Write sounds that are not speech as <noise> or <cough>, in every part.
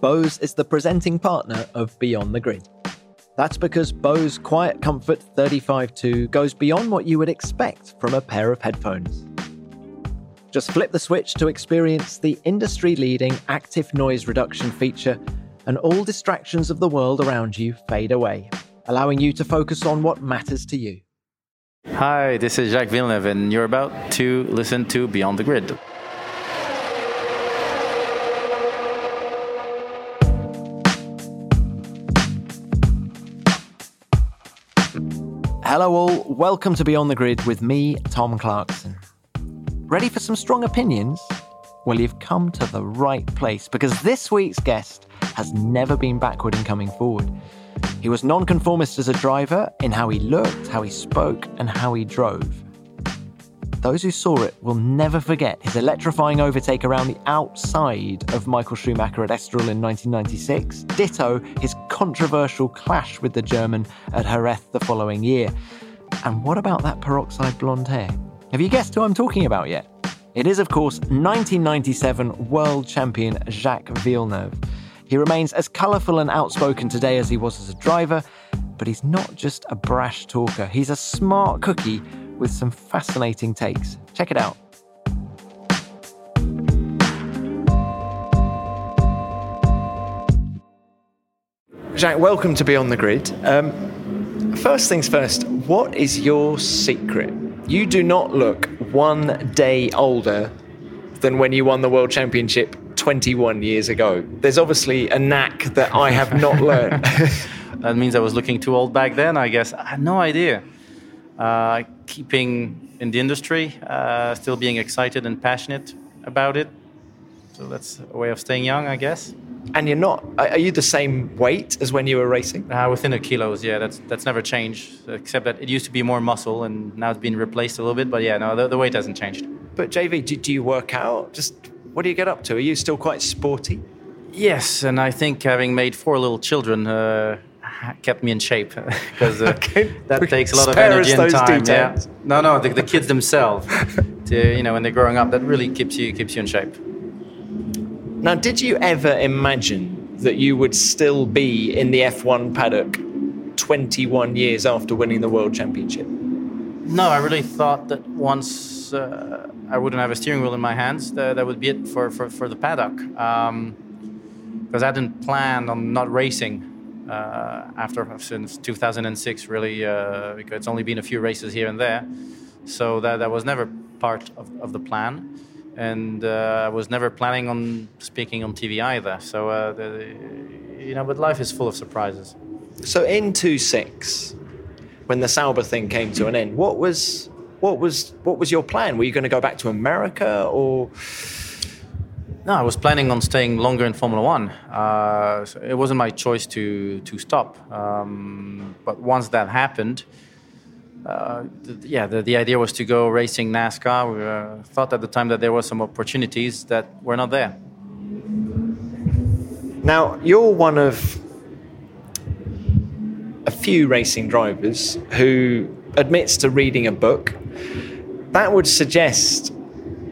Bose is the presenting partner of Beyond the Grid. That's because Bose Quiet Comfort 35.2 goes beyond what you would expect from a pair of headphones. Just flip the switch to experience the industry leading active noise reduction feature, and all distractions of the world around you fade away, allowing you to focus on what matters to you. Hi, this is Jacques Villeneuve, and you're about to listen to Beyond the Grid. Hello, all. Welcome to Beyond the Grid with me, Tom Clarkson. Ready for some strong opinions? Well, you've come to the right place because this week's guest has never been backward in coming forward. He was nonconformist as a driver in how he looked, how he spoke, and how he drove. Those who saw it will never forget his electrifying overtake around the outside of Michael Schumacher at Estoril in 1996. Ditto his controversial clash with the German at Jerez the following year. And what about that peroxide blonde hair? Have you guessed who I'm talking about yet? It is, of course, 1997 world champion Jacques Villeneuve. He remains as colourful and outspoken today as he was as a driver, but he's not just a brash talker, he's a smart cookie with some fascinating takes. Check it out. Jacques, welcome to Beyond the Grid. Um, first things first, what is your secret? You do not look one day older than when you won the World Championship 21 years ago. There's obviously a knack that I have not <laughs> learned. <laughs> that means I was looking too old back then, I guess. I had no idea. Uh, keeping in the industry, uh, still being excited and passionate about it. So that's a way of staying young, I guess. And you're not. Are you the same weight as when you were racing? Uh, within the kilos, yeah. That's that's never changed, except that it used to be more muscle, and now it's been replaced a little bit. But yeah, no, the, the weight hasn't changed. But JV, do, do you work out? Just what do you get up to? Are you still quite sporty? Yes, and I think having made four little children uh, kept me in shape because uh, <laughs> okay. that takes a lot Spare of energy and time. Details. Yeah. No, no, the, the kids themselves. to, you know, when they're growing up, that really keeps you keeps you in shape. Now, did you ever imagine that you would still be in the F1 paddock 21 years after winning the World Championship? No, I really thought that once uh, I wouldn't have a steering wheel in my hands, that, that would be it for, for, for the paddock. Because um, I didn't plan on not racing uh, after since 2006, really, uh, because it's only been a few races here and there. So that, that was never part of, of the plan. And uh, I was never planning on speaking on TV either. So, uh, the, you know, but life is full of surprises. So in 26, when the Sauber thing came to an end, what was what was what was your plan? Were you going to go back to America or? No, I was planning on staying longer in Formula One. Uh, it wasn't my choice to to stop. Um, but once that happened, uh, the, yeah, the, the idea was to go racing NASCAR. We uh, thought at the time that there were some opportunities that were not there. Now you're one of a few racing drivers who admits to reading a book. That would suggest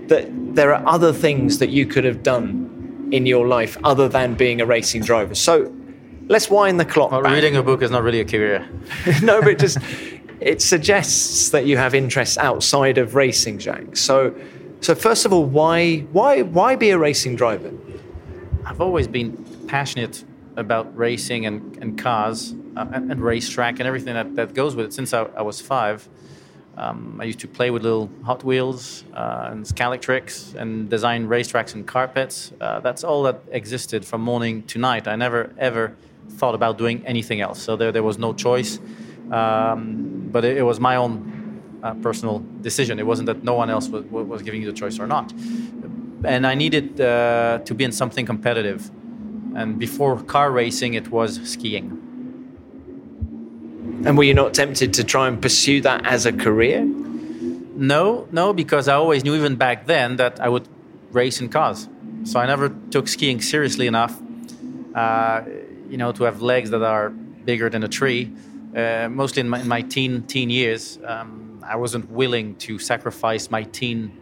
that there are other things that you could have done in your life other than being a racing driver. So let's wind the clock well. Reading a book is not really a career. <laughs> <laughs> no, but just it suggests that you have interests outside of racing, Jacques. So, so first of all, why why why be a racing driver? I've always been passionate about racing and, and cars uh, and, and racetrack and everything that, that goes with it since I, I was five. Um, I used to play with little Hot Wheels uh, and Scalextrics and design racetracks and carpets. Uh, that's all that existed from morning to night. I never ever thought about doing anything else. So there, there was no choice. Um, but it, it, was my own uh, personal decision. It wasn't that no one else was, was giving you the choice or not. And I needed uh, to be in something competitive. And before car racing, it was skiing. And were you not tempted to try and pursue that as a career? No, no, because I always knew even back then that I would race in cars. So I never took skiing seriously enough, uh, you know, to have legs that are bigger than a tree. Uh, mostly in my, in my, teen teen years, um, I wasn't willing to sacrifice my teen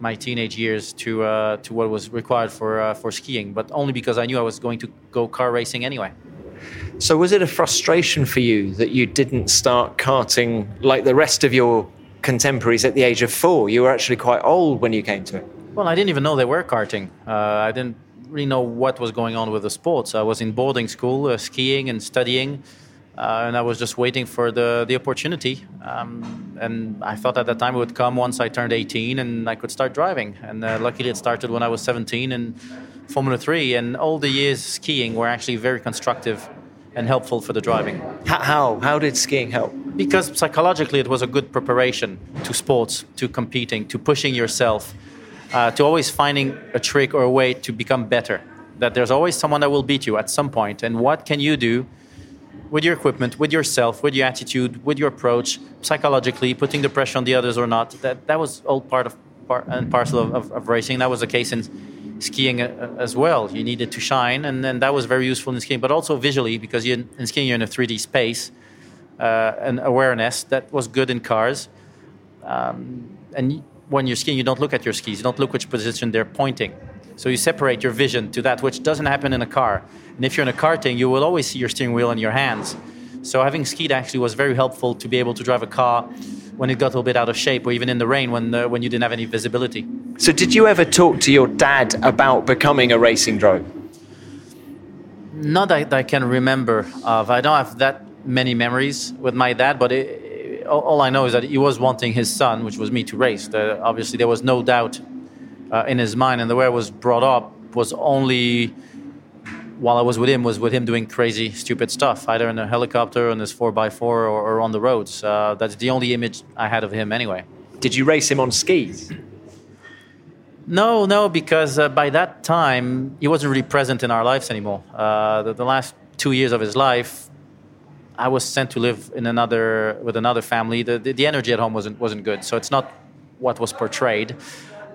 my teenage years to uh, to what was required for uh, for skiing, but only because I knew I was going to go car racing anyway. So was it a frustration for you that you didn't start karting like the rest of your contemporaries at the age of four? You were actually quite old when you came to it. Well, I didn't even know they were karting. Uh, I didn't really know what was going on with the sports. I was in boarding school, uh, skiing and studying, uh, and I was just waiting for the the opportunity. Um, and I thought at that time it would come once I turned 18 and I could start driving. And uh, luckily, it started when I was 17 in Formula Three. And all the years skiing were actually very constructive and helpful for the driving. How? How did skiing help? Because psychologically, it was a good preparation to sports, to competing, to pushing yourself, uh, to always finding a trick or a way to become better. That there's always someone that will beat you at some point, and what can you do with your equipment, with yourself, with your attitude, with your approach, psychologically, putting the pressure on the others or not? That that was all part of part and parcel of, of, of racing. That was the case in skiing as well. You needed to shine, and then that was very useful in skiing, but also visually because you in skiing you're in a 3D space, uh, and awareness that was good in cars. Um, and when you're skiing, you don't look at your skis. You don't look which position they're pointing. So you separate your vision to that, which doesn't happen in a car. And if you're in a karting, you will always see your steering wheel in your hands. So having skied actually was very helpful to be able to drive a car when it got a little bit out of shape, or even in the rain when uh, when you didn't have any visibility. So did you ever talk to your dad about becoming a racing drone? Not that I can remember of. I don't have that many memories with my dad, but it, all I know is that he was wanting his son, which was me, to race. The, obviously, there was no doubt uh, in his mind, and the way I was brought up was only while I was with him was with him doing crazy, stupid stuff, either in a helicopter, on his four x four, or, or on the roads. Uh, that's the only image I had of him, anyway. Did you race him on skis? No, no, because uh, by that time he wasn't really present in our lives anymore. Uh, the, the, last two years of his life, I was sent to live in another with another family. The, the, the energy at home wasn't wasn't good, so it's not what was portrayed.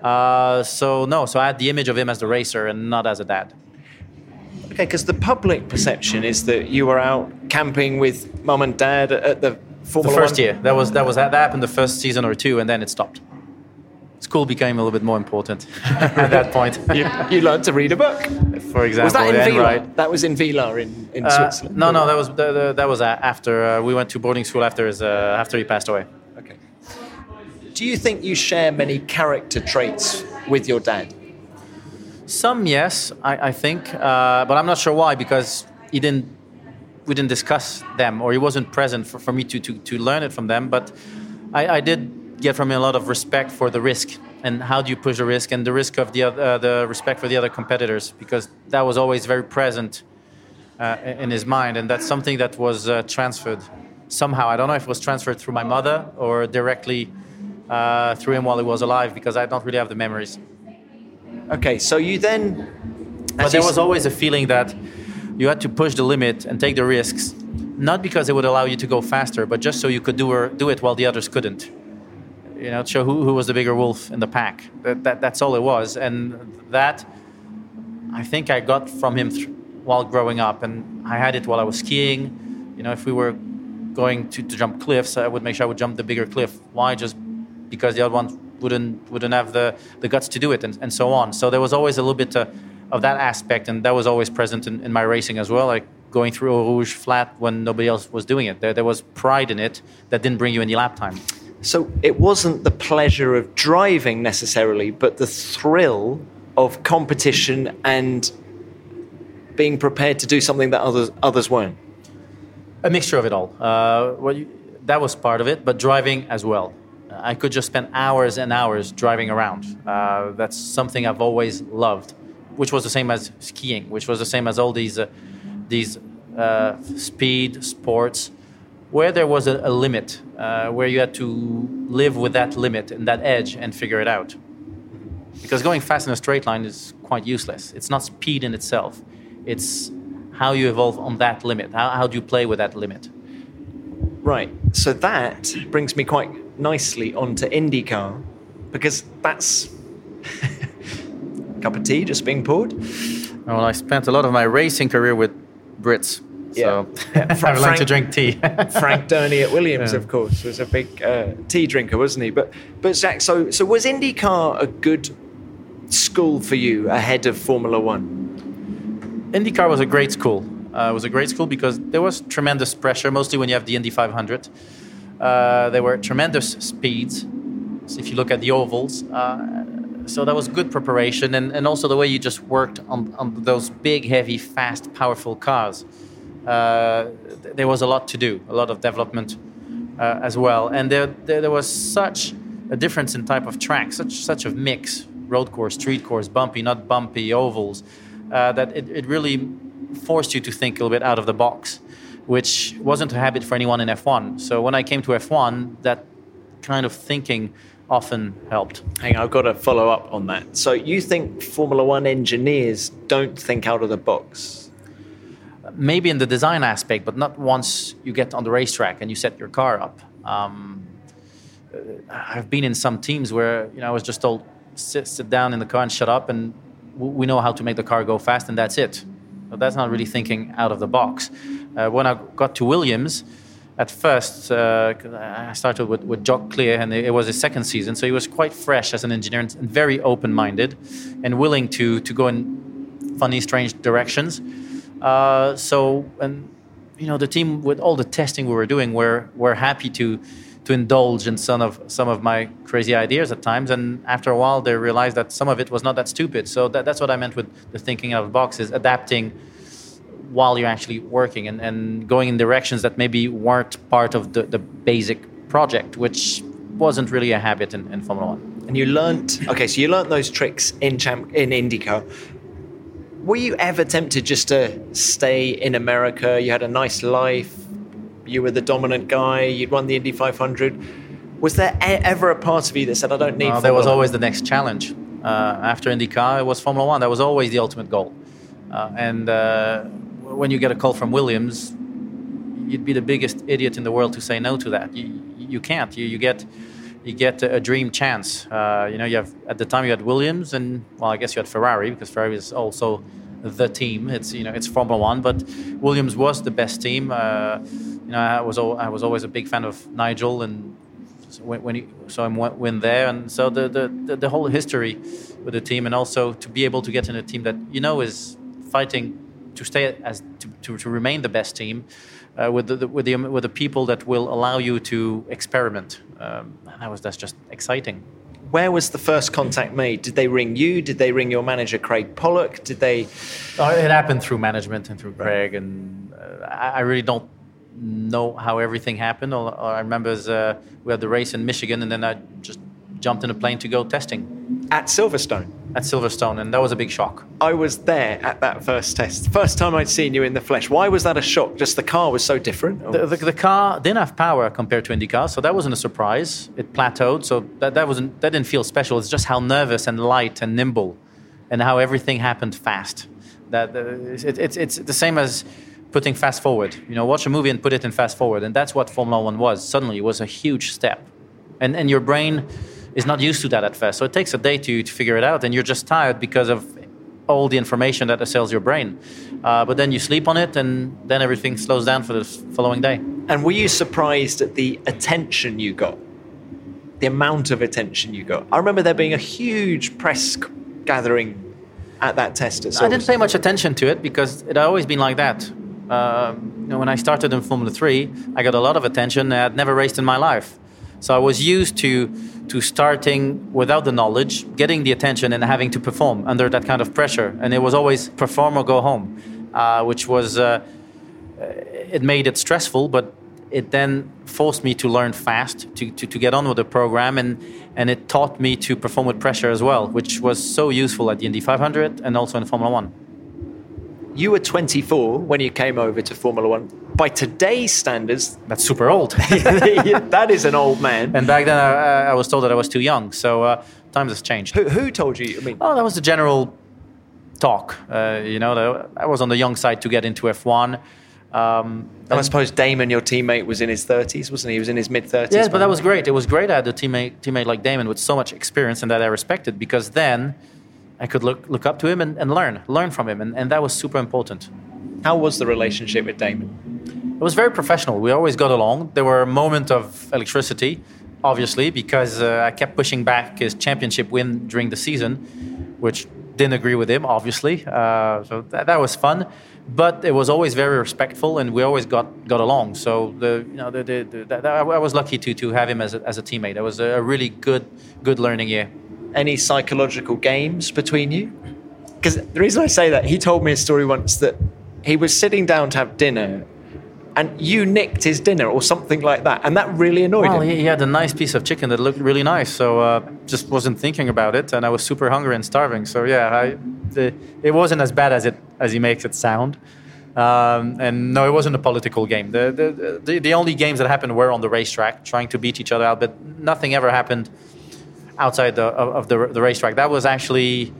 Uh, so no, so I had the image of him as the racer and not as a dad. Okay, because the public perception is that you were out camping with mum and dad at the Formula the first One. year. That was that was that happened the first season or two, and then it stopped. School became a little bit more important <laughs> at that point. you, you learned to read a book. For example, Was that in yeah, Villars? right. That was in Villars in, in Uh, Switzerland. no, no, that was the, the, that was after uh, we went to boarding school after his uh, after he passed away. Okay. Do you think you share many character traits with your dad? Some, yes, I, I think, uh, but I'm not sure why because he didn't. We didn't discuss them, or he wasn't present for, for me to, to, to learn it from them. But I, I did get from him a lot of respect for the risk and how do you push the risk and the risk of the uh, the respect for the other competitors because that was always very present uh, in his mind, and that's something that was uh, transferred somehow. I don't know if it was transferred through my mother or directly uh, through him while he was alive because I don't really have the memories. Okay, so you then. But there was always a feeling that you had to push the limit and take the risks, not because it would allow you to go faster, but just so you could do, or, do it while the others couldn't. You know, to show who, who was the bigger wolf in the pack. That, that, that's all it was. And that, I think I got from him th- while growing up. And I had it while I was skiing. You know, if we were going to, to jump cliffs, I would make sure I would jump the bigger cliff. Why? Just because the other ones wouldn't wouldn't have the, the guts to do it and, and so on. So there was always a little bit uh, of that aspect, and that was always present in, in my racing as well. Like going through Eau Rouge flat when nobody else was doing it. There, there was pride in it that didn't bring you any lap time. So it wasn't the pleasure of driving necessarily, but the thrill of competition and being prepared to do something that others others weren't. A mixture of it all. Uh, well, you, that was part of it, but driving as well. I could just spend hours and hours driving around. Uh, that's something I've always loved, which was the same as skiing, which was the same as all these uh, these uh, speed sports, where there was a, a limit, uh, where you had to live with that limit and that edge and figure it out. Because going fast in a straight line is quite useless. It's not speed in itself. It's how you evolve on that limit. How, how do you play with that limit? Right. So that brings me quite nicely onto IndyCar because that's a <laughs> cup of tea just being poured. Well, I spent a lot of my racing career with Brits. So Yeah. <laughs> I like to drink tea. <laughs> Frank Dernie at Williams, Yeah. of course, was a big uh, tea drinker, wasn't he? But but Jacques, so so was IndyCar a good school for you ahead of Formula One? IndyCar was a great school. Uh, it was a great school because there was tremendous pressure, mostly when you have the Indy 500. Uh, there were tremendous speeds. So if you look at the ovals, uh, so that was good preparation, and, and also the way you just worked on, on those big, heavy, fast, powerful cars. Uh, th- there was a lot to do, a lot of development uh, as well, and there, there there was such a difference in type of track, such such a mix: road course, street course, bumpy, not bumpy, ovals. Uh, that it, it really forced you to think a little bit out of the box, which wasn't a habit for anyone in F1. So when I came to F1, that kind of thinking often helped. Hang on, I've got to follow up on that. So you think Formula One engineers don't think out of the box? maybe in the design aspect, but not once you get on the racetrack and you set your car up. Um, uh, I've been in some teams where you know I was just told sit, sit down in the car and shut up, and w- we know how to make the car go fast, and that's it. But that's not really thinking out of the box. Uh, when I got to Williams, at first uh, I started with, with Jock Clear, and it was his second season, so he was quite fresh as an engineer and very open-minded and willing to to go in funny, strange directions. Uh, so, and you know, the team with all the testing we were doing, were were happy to to indulge in some of some of my crazy ideas at times. And after a while, they realized that some of it was not that stupid. So that, that's what I meant with the thinking out of the box is adapting while you're actually working and, and going in directions that maybe weren't part of the, the basic project, which wasn't really a habit in, in Formula One. And you learnt okay, so you learnt those tricks in champ in IndyCar. Were you ever tempted just to stay in America? You had a nice life. You were the dominant guy. You'd won the Indy 500. Was there ever a part of you that said, "I don't need"? There was always the next challenge. Uh, after IndyCar, it was Formula One. That was always the ultimate goal. Uh, and uh, when you get a call from Williams, you'd be the biggest idiot in the world to say no to that. You, you can't. You, you get you get a, dream chance. Uh, you know, you have at the time you had Williams, and well, I guess you had Ferrari because Ferrari is also the team. It's you know it's Formula One, but Williams was the best team. Uh, you know, I was I was always a big fan of Nigel and so when, when he saw him win there, and so the, the, the whole history with the team, and also to be able to get in a team that you know is fighting to stay as to, to, to remain the best team uh, with the, the with the with the people that will allow you to experiment. Um, and that was that's just exciting. Where was the first contact made? Did they ring you? Did they ring your manager Craig Pollock? Did they? Oh, it happened through management and through Craig, and uh, I, I really don't know how everything happened. All, all I remember is uh, we had the race in Michigan, and then I just jumped in a plane to go testing At Silverstone. At Silverstone, and that was a big shock. I was there at that first test. First time I'd seen you in the flesh. Why was that a shock? Just the car was so different? Or- The, the, the car didn't have power compared to IndyCar, so that wasn't a surprise. It plateaued, so that, that wasn't that didn't feel special. It's just how nervous and light and nimble, and how everything happened fast. That uh, it, it's it's the same as putting fast forward. You know, watch a movie and put it in fast forward, and that's what Formula One was. Suddenly, it was a huge step, and and your brain is not used to that at first. So it takes a day to to figure it out, and you're just tired because of all the information that assails your brain. Uh, but then you sleep on it, and then everything slows down for the following day. And were you surprised at the attention you got? The amount of attention you got? I remember there being a huge press c- gathering at that test at I didn't pay much attention to it because it had always been like that. Um, you know, when I started in Formula Three, I got a lot of attention I had never raced in my life. So I was used to to starting without the knowledge, getting the attention, and having to perform under that kind of pressure. And it was always perform or go home, uh, which was uh, it made it stressful, but it then forced me to learn fast, to, to, to get on with the program, and, and it taught me to perform with pressure as well, which was so useful at the Indy 500 and also in Formula One. You were 24 when you came over to Formula One. By today's standards, That's super old. <laughs> that is an old man. and back then I, I was told that I was too young, so uh, times has changed. Who, who told you? I mean, Oh, that was the general talk. Uh, you know, that I was on the young side to get into F1. Um, and I suppose Damon, your teammate, was in his 30s, wasn't he? He was in his mid 30s. Yes, but that was great. It was great. I had a teammate, teammate like Damon with so much experience and that I respected because then I could look, look up to him and, and learn, learn from him. And, and that was super important. How was the relationship with Damon? It was very professional. We always got along. There were moments of electricity, obviously, because uh, I kept pushing back his championship win during the season, which didn't agree with him, obviously. Uh, so that, that was fun but it was always very respectful, and we always got, got along. So the you know the, the, the, I was lucky to to have him as a, as a teammate. It was a really good good learning year. Any psychological games between you? Because the reason I say that, he told me a story once that he was sitting down to have dinner and you nicked his dinner or something like that, and that really annoyed well, him. He had a nice piece of chicken that looked really nice, so uh, just wasn't thinking about it, and I was super hungry and starving. So yeah, I, the, it wasn't as bad as it as he makes it sound. Um, and no, it wasn't a political game. The, the, the, the, only games that happened were on the racetrack, trying to beat each other out, but nothing ever happened outside the, of, the, the racetrack. That was actually,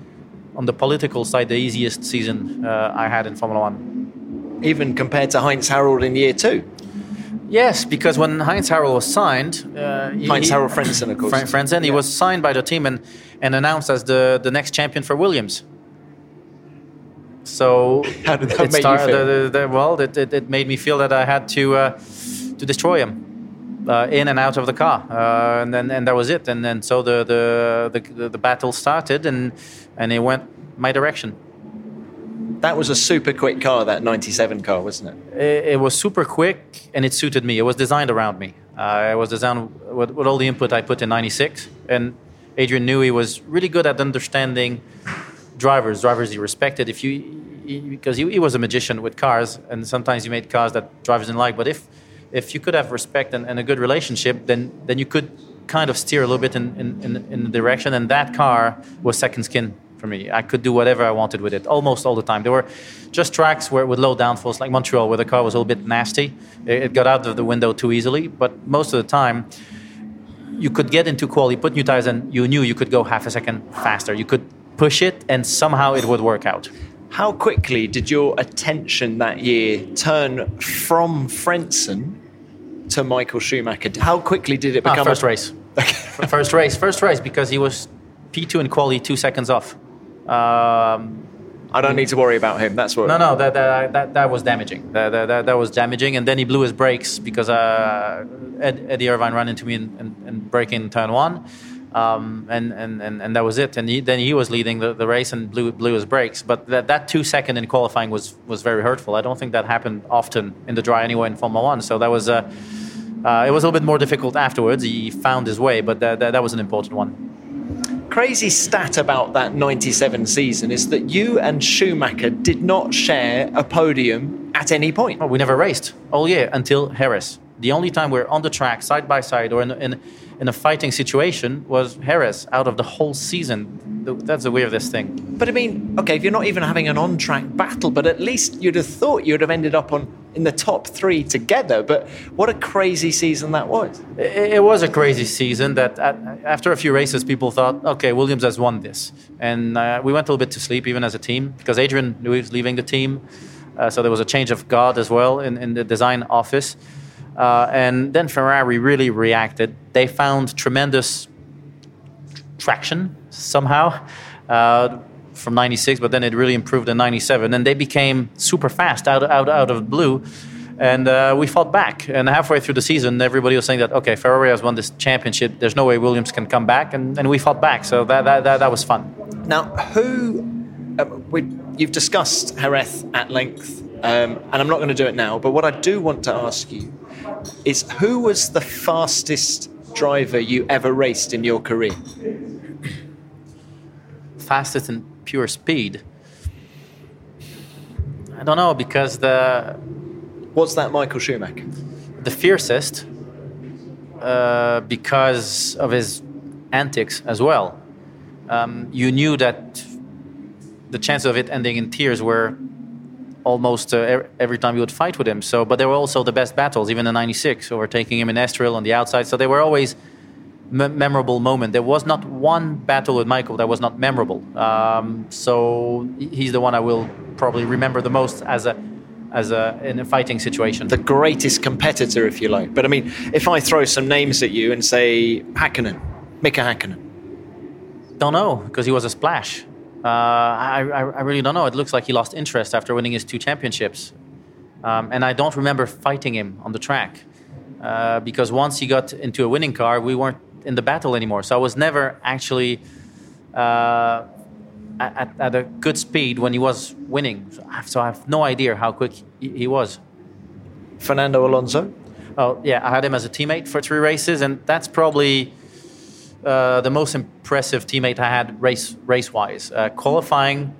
on the political side, the easiest season uh, I had in Formula One. Even compared to Heinz Harald in year two? Yes, because when Heinz Harald was signed, uh, Heinz Harald Frentzen, of course. Frentzen, he was signed by the team and, and announced as the, the next champion for Williams. So how did that make started, you feel? Well, it, it, it, made me feel that I had to uh, to destroy him. Uh, in and out of the car, uh, and then and that was it. And then so the, the the, the battle started, and and it went my direction. That was a super quick car, that '97 car, wasn't it? it? it? was super quick, and it suited me. It was designed around me. Uh, it was designed with, with all the input I put in '96, and Adrian Newey was really good at understanding drivers, drivers he respected. If you, because he, he, was a magician with cars, and sometimes he made cars that drivers didn't like. But if if you could have respect and, and a good relationship, then then you could kind of steer a little bit in, in, in, the direction. And that car was second skin for me. I could do whatever I wanted with it almost all the time. There were just tracks where with low downforce, like Montreal, where the car was a little bit nasty. It got out of the window too easily. But most of the time, you could get into quali, put new tires, and you knew you could go half a second faster. You could push it, and somehow it would work out. How quickly did your attention that year turn from Frentzen to Michael Schumacher? How quickly did it ah, become ah, first a... race? first race, first race, because he was P2 in quali two seconds off. Um, I don't need to worry about him. That's what. No, no, that that, that, that was damaging. That, that, that was damaging, and then he blew his brakes because uh, Ed, Eddie Irvine ran into me and, and, in turn one. Um, and, and, and, and that was it. And he, then he was leading the, the race and blew, blew his brakes. But that, that two second in qualifying was, was very hurtful. I don't think that happened often in the dry anyway in Formula One. So that was uh, uh, it was a little bit more difficult afterwards. He found his way, but that, that, that was an important one. Crazy stat about that 97 season is that you and Schumacher did not share a podium at any point. we never raced all year until Jerez. The only time we're on the track side by side or in, in in a fighting situation was Jerez out of the whole season. That's the weirdest thing. But I mean, okay, if you're not even having an on-track battle, but at least you'd have thought you'd have ended up on in the top three together. But what a crazy season that was! It, it was a crazy season. That at, after a few races, people thought, okay, Williams has won this, and uh, we went a little bit to sleep even as a team because Adrian was leaving the team. Uh, so there was a change of guard as well in, in the design office. Uh, and then Ferrari really reacted. They found tremendous traction somehow uh, from 96, but then it really improved in 97. And they became super fast out, out, out of blue. And uh, we fought back. And halfway through the season, everybody was saying that, okay, Ferrari has won this championship. There's no way Williams can come back. And, and we fought back. So that, that, that, that was fun. Now, who, uh, we, you've discussed Jerez at length, um, and I'm not going to do it now, but what I do want to ask you is who was the fastest driver you ever raced in your career? Fastest in pure speed. I don't know because the. What's that, Michael Schumacher? The fiercest, uh, because of his antics as well. Um, you knew that the chances of it ending in tears were almost uh, every time you would fight with him. So, but they were also the best battles, even in '96, overtaking him in Estoril on the outside. So they were always m- memorable moment. There was not one battle with Michael that was not memorable. Um, so he's the one I will probably remember the most as a as a in a fighting situation. The greatest competitor, if you like. But I mean, if I throw some names at you and say Hakkinen, Mika Hakkinen. Don't know because he was a splash. I, I, I really don't know. It looks like he lost interest after winning his two championships. Um, and I don't remember fighting him on the track uh, because once he got into a winning car, we weren't in the battle anymore. So I was never actually uh, at, at, a good speed when he was winning. So I have no idea how quick he, he was. Fernando Alonso? Oh, yeah, I had him as a teammate for three races, and that's probably uh, the most impressive teammate I had race race wise. Uh, qualifying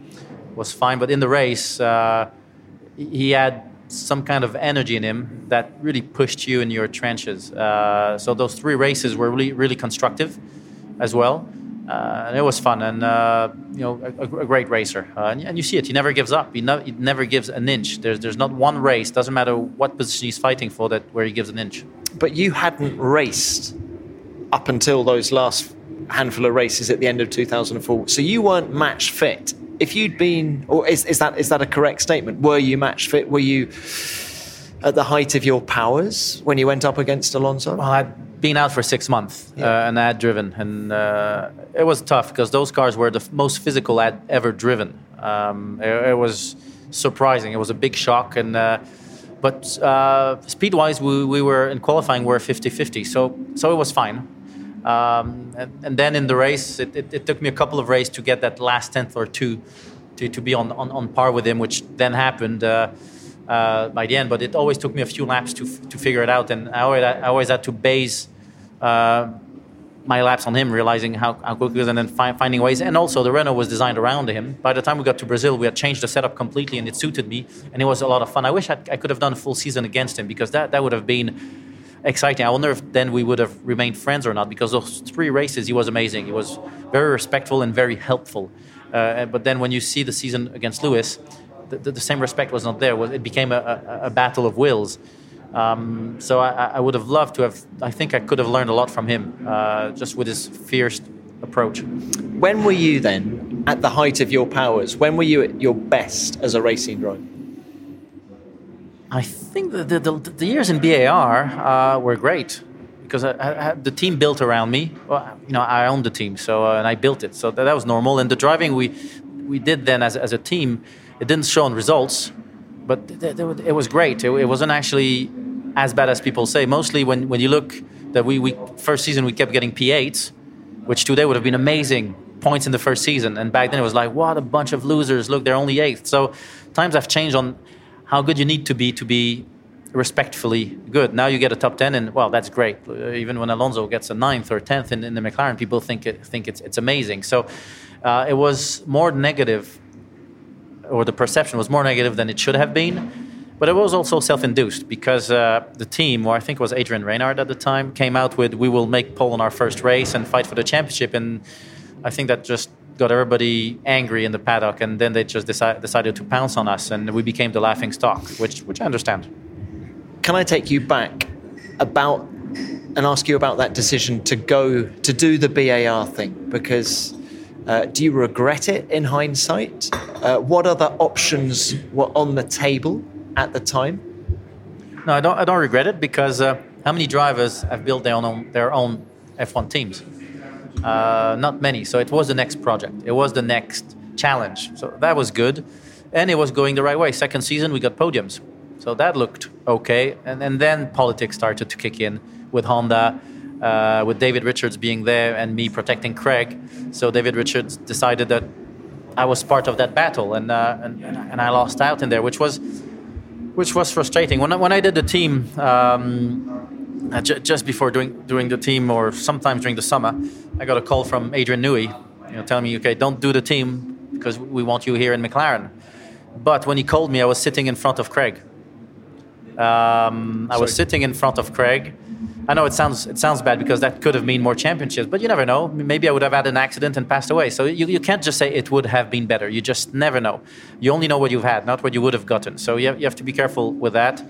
was fine, but in the race, uh, he had some kind of energy in him that really pushed you in your trenches. Uh, so those three races were really really constructive as well. Uh, and it was fun, and you know, a, a great racer. And, and, you see it; he never gives up. He, no, he never gives an inch. There's, there's not one race, doesn't matter what position he's fighting for, that where he gives an inch. But you hadn't raced up until those last handful of races at the end of 2004. So you weren't match fit. If you'd been, or is, is that is that a correct statement? Were you match fit? Were you at the height of your powers when you went up against Alonso? Well, I'd been out for six months yeah. uh, and I had driven, and uh, it was tough because those cars were the f- most physical I'd ever driven. Um, it, it, was surprising. It was a big shock, and uh, but uh, speed-wise, we, we were in qualifying. We were 50-50, so so it was fine. Um, and, and, then in the race, it, it, it, took me a couple of races to get that last tenth or two to, to be on, on, on par with him, which then happened uh, uh, by the end. But it always took me a few laps to, to figure it out. And I always, I always had to base uh, my laps on him, realizing how, how quick he was, and then fi- finding ways. And also, the Renault was designed around him. By the time we got to Brazil, we had changed the setup completely, and it suited me, and it was a lot of fun. I wish I'd, I could have done a full season against him because that, that would have been exciting. I wonder if then we would have remained friends or not because those three races he was amazing. He was very respectful and very helpful. Uh, but then when you see the season against Lewis, the, the, the same respect was not there. It became a, a, a battle of wills. Um, so I, I, would have loved to have. I think I could have learned a lot from him, uh, just with his fierce approach. When were you then at the height of your powers? When were you at your best as a racing driver? I think the, the, the, years in BAR uh, were great because I, I, the team built around me. Well, you know, I owned the team, so uh, and I built it, so that, that, was normal. And the driving we we did then as, as a team, it didn't show in results, but th- th- it was great. It, it, wasn't actually as bad as people say. Mostly when, when you look that we, we first season we kept getting P8s, which today would have been amazing points in the first season, and back then it was like what a bunch of losers. Look, they're only eighth. So times have changed on how good you need to be to be respectfully good. Now you get a top 10, and well, that's great. Even when Alonso gets a ninth or tenth in, in the McLaren, people think it, think it's, it's amazing. So uh, it was more negative, or the perception was more negative than it should have been. But it was also self-induced because uh, the team, or I think it was Adrian Reynard at the time, came out with "We will make pole in our first race and fight for the championship," and I think that just got everybody angry in the paddock, and then they just decide, decided to pounce on us, and we became the laughing stock, which which I understand. Can I take you back about and ask you about that decision to go to do the BAR thing? Because uh, do you regret it in hindsight? Uh, what other options were on the table at the time? No, I don't. I don't regret it because uh, how many drivers have built their own their own F1 teams? Uh, not many. So it was the next project. It was the next challenge. So that was good, and it was going the right way. Second season, we got podiums, so that looked okay. And, and then politics started to kick in with Honda, uh, with David Richards being there and me protecting Craig. So David Richards decided that I was part of that battle, and uh, and, and I lost out in there, which was which was frustrating. When I, when I did the team. Um, uh, j- just before doing doing the team, or sometimes during the summer, I got a call from Adrian Newey, you know, telling me, "Okay, don't do the team because we want you here in McLaren." But when he called me, I was sitting in front of Craig. Um, I was sitting in front of Craig. I know it sounds it sounds bad because that could have meant more championships, but you never know. Maybe I would have had an accident and passed away. So you, you can't just say it would have been better. You just never know. You only know what you've had, not what you would have gotten. So you have, you have to be careful with that.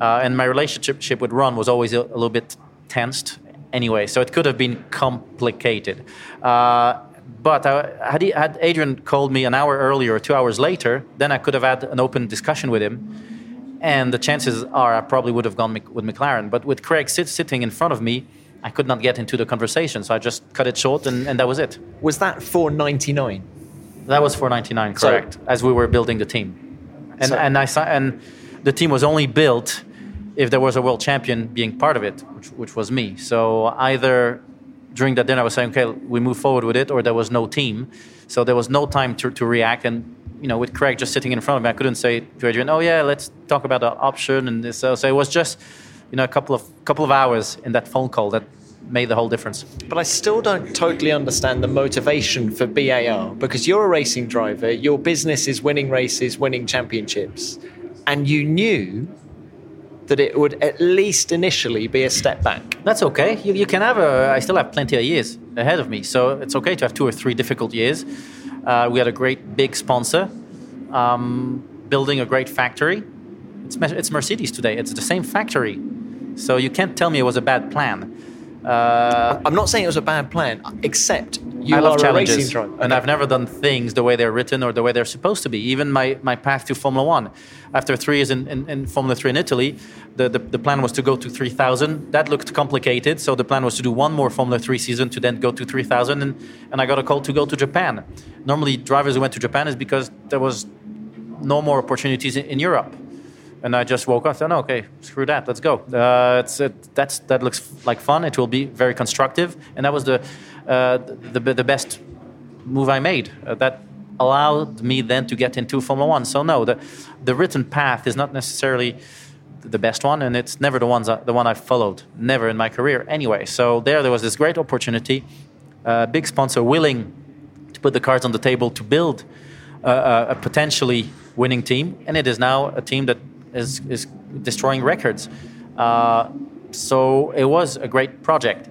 Uh, and my relationship with Ron was always a, a, little bit tensed anyway, so it could have been complicated. Uh, but I, had, he, had Adrian called me an hour earlier or two hours later, then I could have had an open discussion with him. And the chances are I probably would have gone with McLaren. But with Craig sit, sitting in front of me, I could not get into the conversation. So I just cut it short and, and that was it. Was that 499? That was for 99, So- correct. as we were building the team. And, So- and, I, and the team was only built if there was a world champion being part of it, which, which was me. So either during that dinner I was saying, okay, we move forward with it, or there was no team. So there was no time to, to react. And, you know, with Craig just sitting in front of me, I couldn't say to Adrian, oh, yeah, let's talk about the option. And. So, so it was just, you know, a couple of, couple of hours in that phone call that made the whole difference. But I still don't totally understand the motivation for BAR because you're a racing driver, your business is winning races, winning championships, and you knew that it would at least initially be a step back. That's okay. You, you can have a. I still have plenty of years ahead of me, so it's okay to have two or three difficult years. Uh, we had a great big sponsor, um, building a great factory. It's, it's Mercedes today. It's the same factory, so you can't tell me it was a bad plan. Uh, I'm not saying it was a bad plan, except you I love challenges, and. I've never done things the way they're written or the way they're supposed to be. Even my, my path to Formula One, after three years in, in, in Formula Three in Italy, the, the, the plan was to go to 3,000. That looked complicated, so the plan was to do one more Formula Three season to then go to 3,000, and, and I got a call to go to Japan. Normally, drivers who went to Japan is because there was no more opportunities in, in Europe. And I just woke up and said, no, okay, screw that, let's go. Uh, it's, it, that's, that looks like fun. It will be very constructive. And that was the, uh, the, the best move I made. Uh, that allowed me then to get into Formula One. So, no, the, the written path is not necessarily the best one, and it's never the, ones I, the one I've followed, never in my career anyway. So, there, there was this great opportunity, a big sponsor willing to put the cards on the table to build a, a, a potentially winning team, and it is now a team that is, is destroying records. Uh, so it was a great project.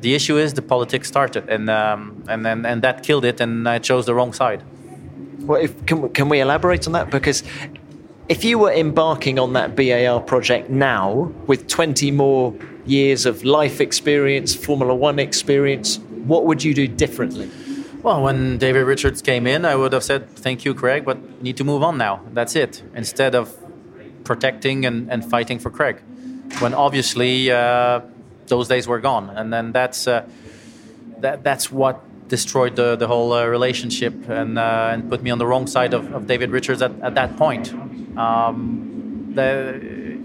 The issue is the politics started, and um, and, and and that killed it, and I chose the wrong side. Well, if, can, can we elaborate on that? Because if you were embarking on that BAR project now with 20 more years of life experience, Formula One experience, what would you do differently? Well, when David Richards came in, I would have said, "Thank you, Craig, but need to move on now. That's it." Instead of protecting and, and fighting for Craig, when obviously uh, those days were gone, and then that's uh, that that's what destroyed the, the whole uh, relationship and uh, and put me on the wrong side of, of David Richards at, at that point. Um, the,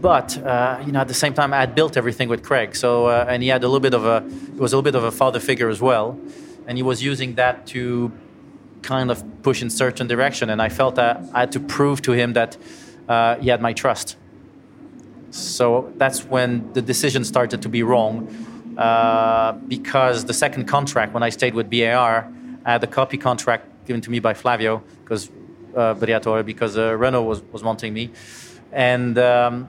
but uh, you know, at the same time, I had built everything with Craig. So, uh, and he had a little bit of a, he was a little bit of a father figure as well, and he was using that to kind of push in certain direction. And I felt that I had to prove to him that uh, he had my trust. So that's when the decision started to be wrong, uh, because the second contract, when I stayed with BAR, I had a copy contract given to me by Flavio, because uh, Briatore, because uh, Renault was, was wanting me, and. Um,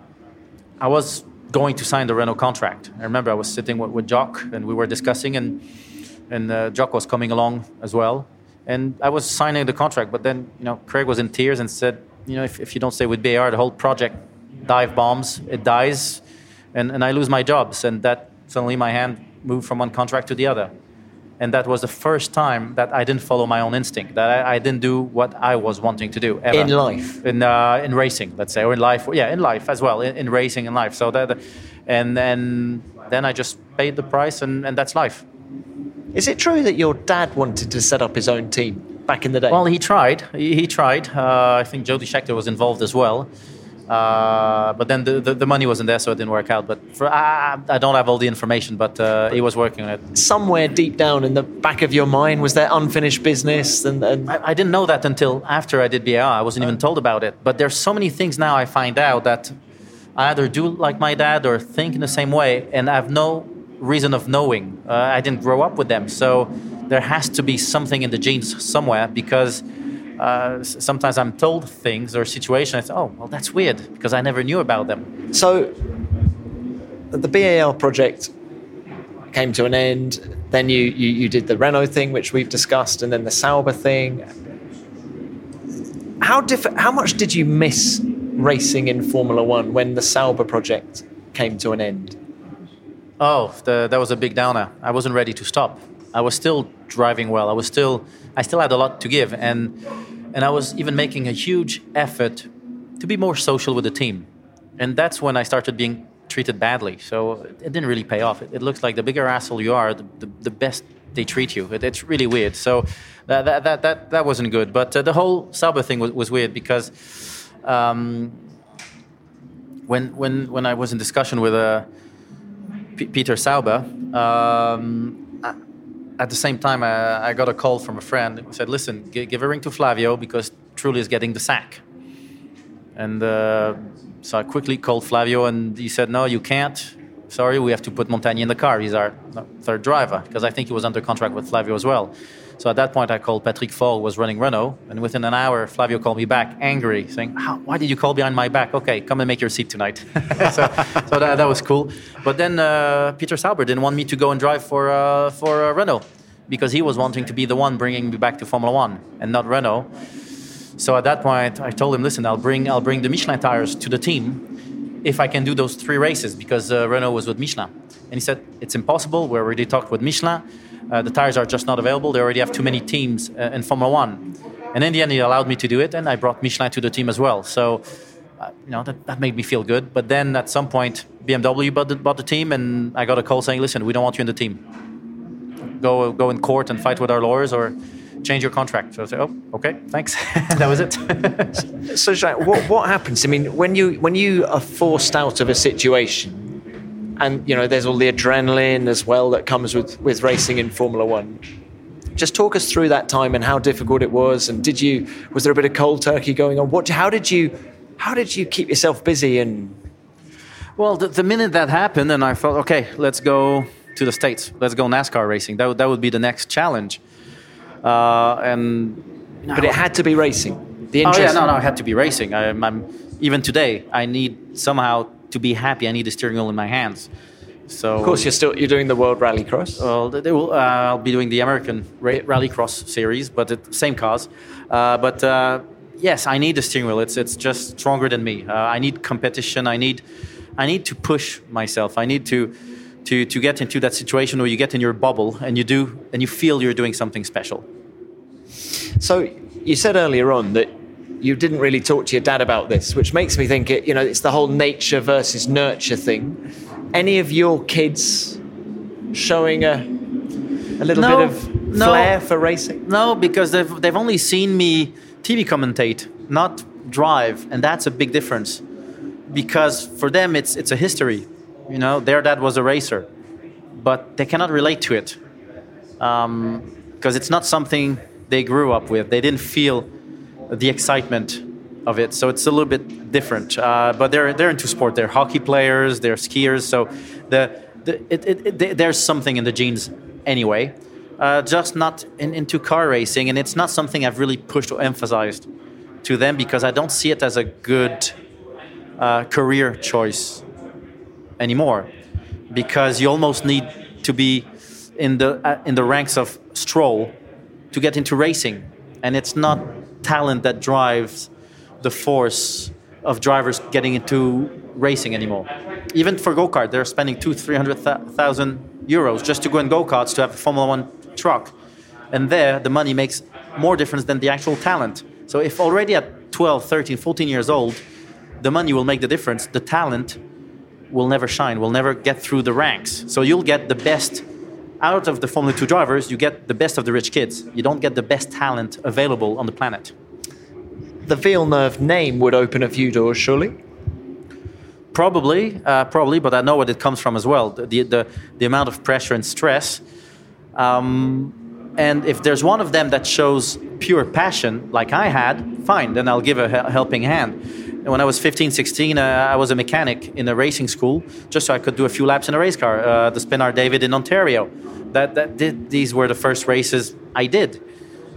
I was going to sign the Renault contract. I remember I was sitting with, with Jock and we were discussing, and and uh, Jock was coming along as well. And I was signing the contract, but then you know Craig was in tears and said, you know, if, if you don't stay with BAR, the whole project dive bombs, it dies, and, and I lose my jobs. And that suddenly my hand moved from one contract to the other. And that was the first time that I didn't follow my own instinct, that I, I didn't do what I was wanting to do ever In life? in uh, in racing, let's say, or in life. Yeah, in life as well, in, in racing and life. So that, and then then I just paid the price, and, and that's life. Is it true that your dad wanted to set up his own team back in the day? Well, he tried. He, he tried. Uh, I think Jody Scheckter was involved as well. Uh, but then the, the, the money wasn't there, so it didn't work out. But for, I, I don't have all the information, but uh, he was working on it. Somewhere deep down in the back of your mind was there unfinished business and, and I, I didn't know that until after I did BAR. I wasn't even told about it. But there's so many things now I find out that I either do like my dad or think in the same way, and I have no reason of knowing. Uh, I didn't grow up with them, so there has to be something in the genes somewhere because. Uh, sometimes I'm told things or situations. I say, "Oh, well, that's weird," because I never knew about them. So the BAR project came to an end. Then you, you, you did the Renault thing, which we've discussed, and then the Sauber thing. How diff- How much did you miss racing in Formula One when the Sauber project came to an end? Oh, the, that was a big downer. I wasn't ready to stop. I was still driving well. I was still, I still had a lot to give, and and I was even making a huge effort to be more social with the team. And that's when I started being treated badly. So it didn't really pay off. It, it looks like the bigger asshole you are, the, the, the best they treat you. It, it's really weird. So that that that that, that wasn't good. But uh, the whole Sauber thing was, was weird because um, when when when I was in discussion with uh, P- Peter Sauber. Um, at the same time, I got a call from a friend who said, "Listen, g- give a ring to Flavio because Trulli is getting the sack." And uh, so I quickly called Flavio, and he said, "No, you can't. Sorry, we have to put Montagny in the car. He's our third driver because I think he was under contract with Flavio as well." So at that point, I called Patrick Faure, was running Renault, and within an hour, Flavio called me back, angry, saying, "Why did you call behind my back? Okay, come and make your seat tonight." <laughs> so, so that, that, was cool. But then uh, Peter Sauber didn't want me to go and drive for uh, for uh, Renault because he was wanting to be the one bringing me back to Formula One and not Renault. So at that point, I told him, "Listen, I'll bring I'll bring the Michelin tires to the team if I can do those three races because uh, Renault was with Michelin." And he said, "It's impossible. We already talked with Michelin." Uh, the tires are just not available. They already have too many teams uh, in Formula One. And in the end, he allowed me to do it, and I brought Michelin to the team as well. So, uh, you know, that, that made me feel good. But then at some point, BMW bought the, bought the team, and I got a call saying, listen, we don't want you in the team. Go, go in court and fight with our lawyers or change your contract. So I said, oh, okay, thanks. that was it. so, Jacques, what, what happens? I mean, when you, when you are forced out of a situation, and you know there's all the adrenaline as well that comes with with racing in Formula One. Just talk us through that time and how difficult it was, and did you was there a bit of cold turkey going on? What how did you how did you keep yourself busy and? Well, the, the minute that happened, and I felt okay, let's go to the states. Let's go NASCAR racing. That would, that would be the next challenge. Uh, and but it had to be racing. The interest. Oh yeah, no, no, it had to be racing. I, I'm even today. I need somehow to be happy, I need the steering wheel in my hands. So of course, you're still you're doing the World Rallycross. Well, they will, uh, I'll be doing the American Rallycross series, but the same cars. Uh, but uh, yes, I need the steering wheel. It's it's just stronger than me. Uh, I need competition. I need I need to push myself. I need to to to get into that situation where you get in your bubble and you do and you feel you're doing something special. So you said earlier on that you didn't really talk to your dad about this, which makes me think it, you know, it's the whole nature versus nurture thing. Any of your kids showing a a little no, bit of flair no, for racing? No, because they've they've only seen me TV commentate, not drive, and that's a big difference. Because for them, it's it's a history. You know, their dad was a racer, but they cannot relate to it because um, it's not something they grew up with. They didn't feel the excitement of it. So it's a little bit different. Uh, but they're they're into sport. They're hockey players. They're skiers. So the, the it, it, it, there's something in the genes anyway. Uh, just not in, into car racing, and it's not something I've really pushed or emphasized to them because I don't see it as a good uh, career choice anymore. Because you almost need to be in the uh, in the ranks of Stroll to get into racing, and it's not talent that drives the force of drivers getting into racing anymore. Even for go kart, they're spending two, three hundred thousand euros just to go in go karts to have a Formula One truck, and there the money makes more difference than the actual talent. So if already at 12, 13, 14 years old, the money will make the difference, the talent will never shine, will never get through the ranks. So you'll get the best out of the Formula 2 drivers, you get the best of the rich kids. You don't get the best talent available on the planet. The Villeneuve name would open a few doors, surely? Probably, uh, probably, but I know what it comes from as well the, the, the amount of pressure and stress. Um, and if there's one of them that shows pure passion, like I had, fine, then I'll give a helping hand when I was 15, 16, uh, I was a mechanic in a racing school just so I could do a few laps in a race car, uh, the Spenard David in Ontario. That, that did, these were the first races I did.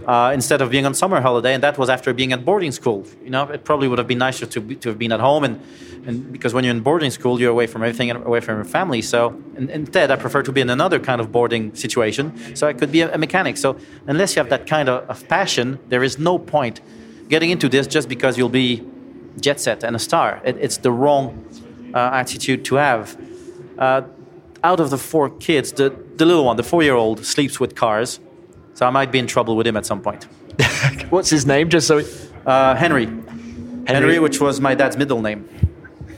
Uh, instead of being on summer holiday, and that was after being at boarding school. You know, it probably would have been nicer to, be, to have been at home, and, and because when you're in boarding school, you're away from everything and away from your family. So in, instead, I prefer to be in another kind of boarding situation, so I could be a, a mechanic. So unless you have that kind of, of passion, there is no point getting into this just because you'll be jet set and a star. It, it's the wrong uh, attitude to have. Uh, out of the four kids, the, the little one, the four year old, sleeps with cars. So I might be in trouble with him at some point. <laughs> What's his name? Just so. Uh, Henry. Henry. Henry, which was my dad's middle name.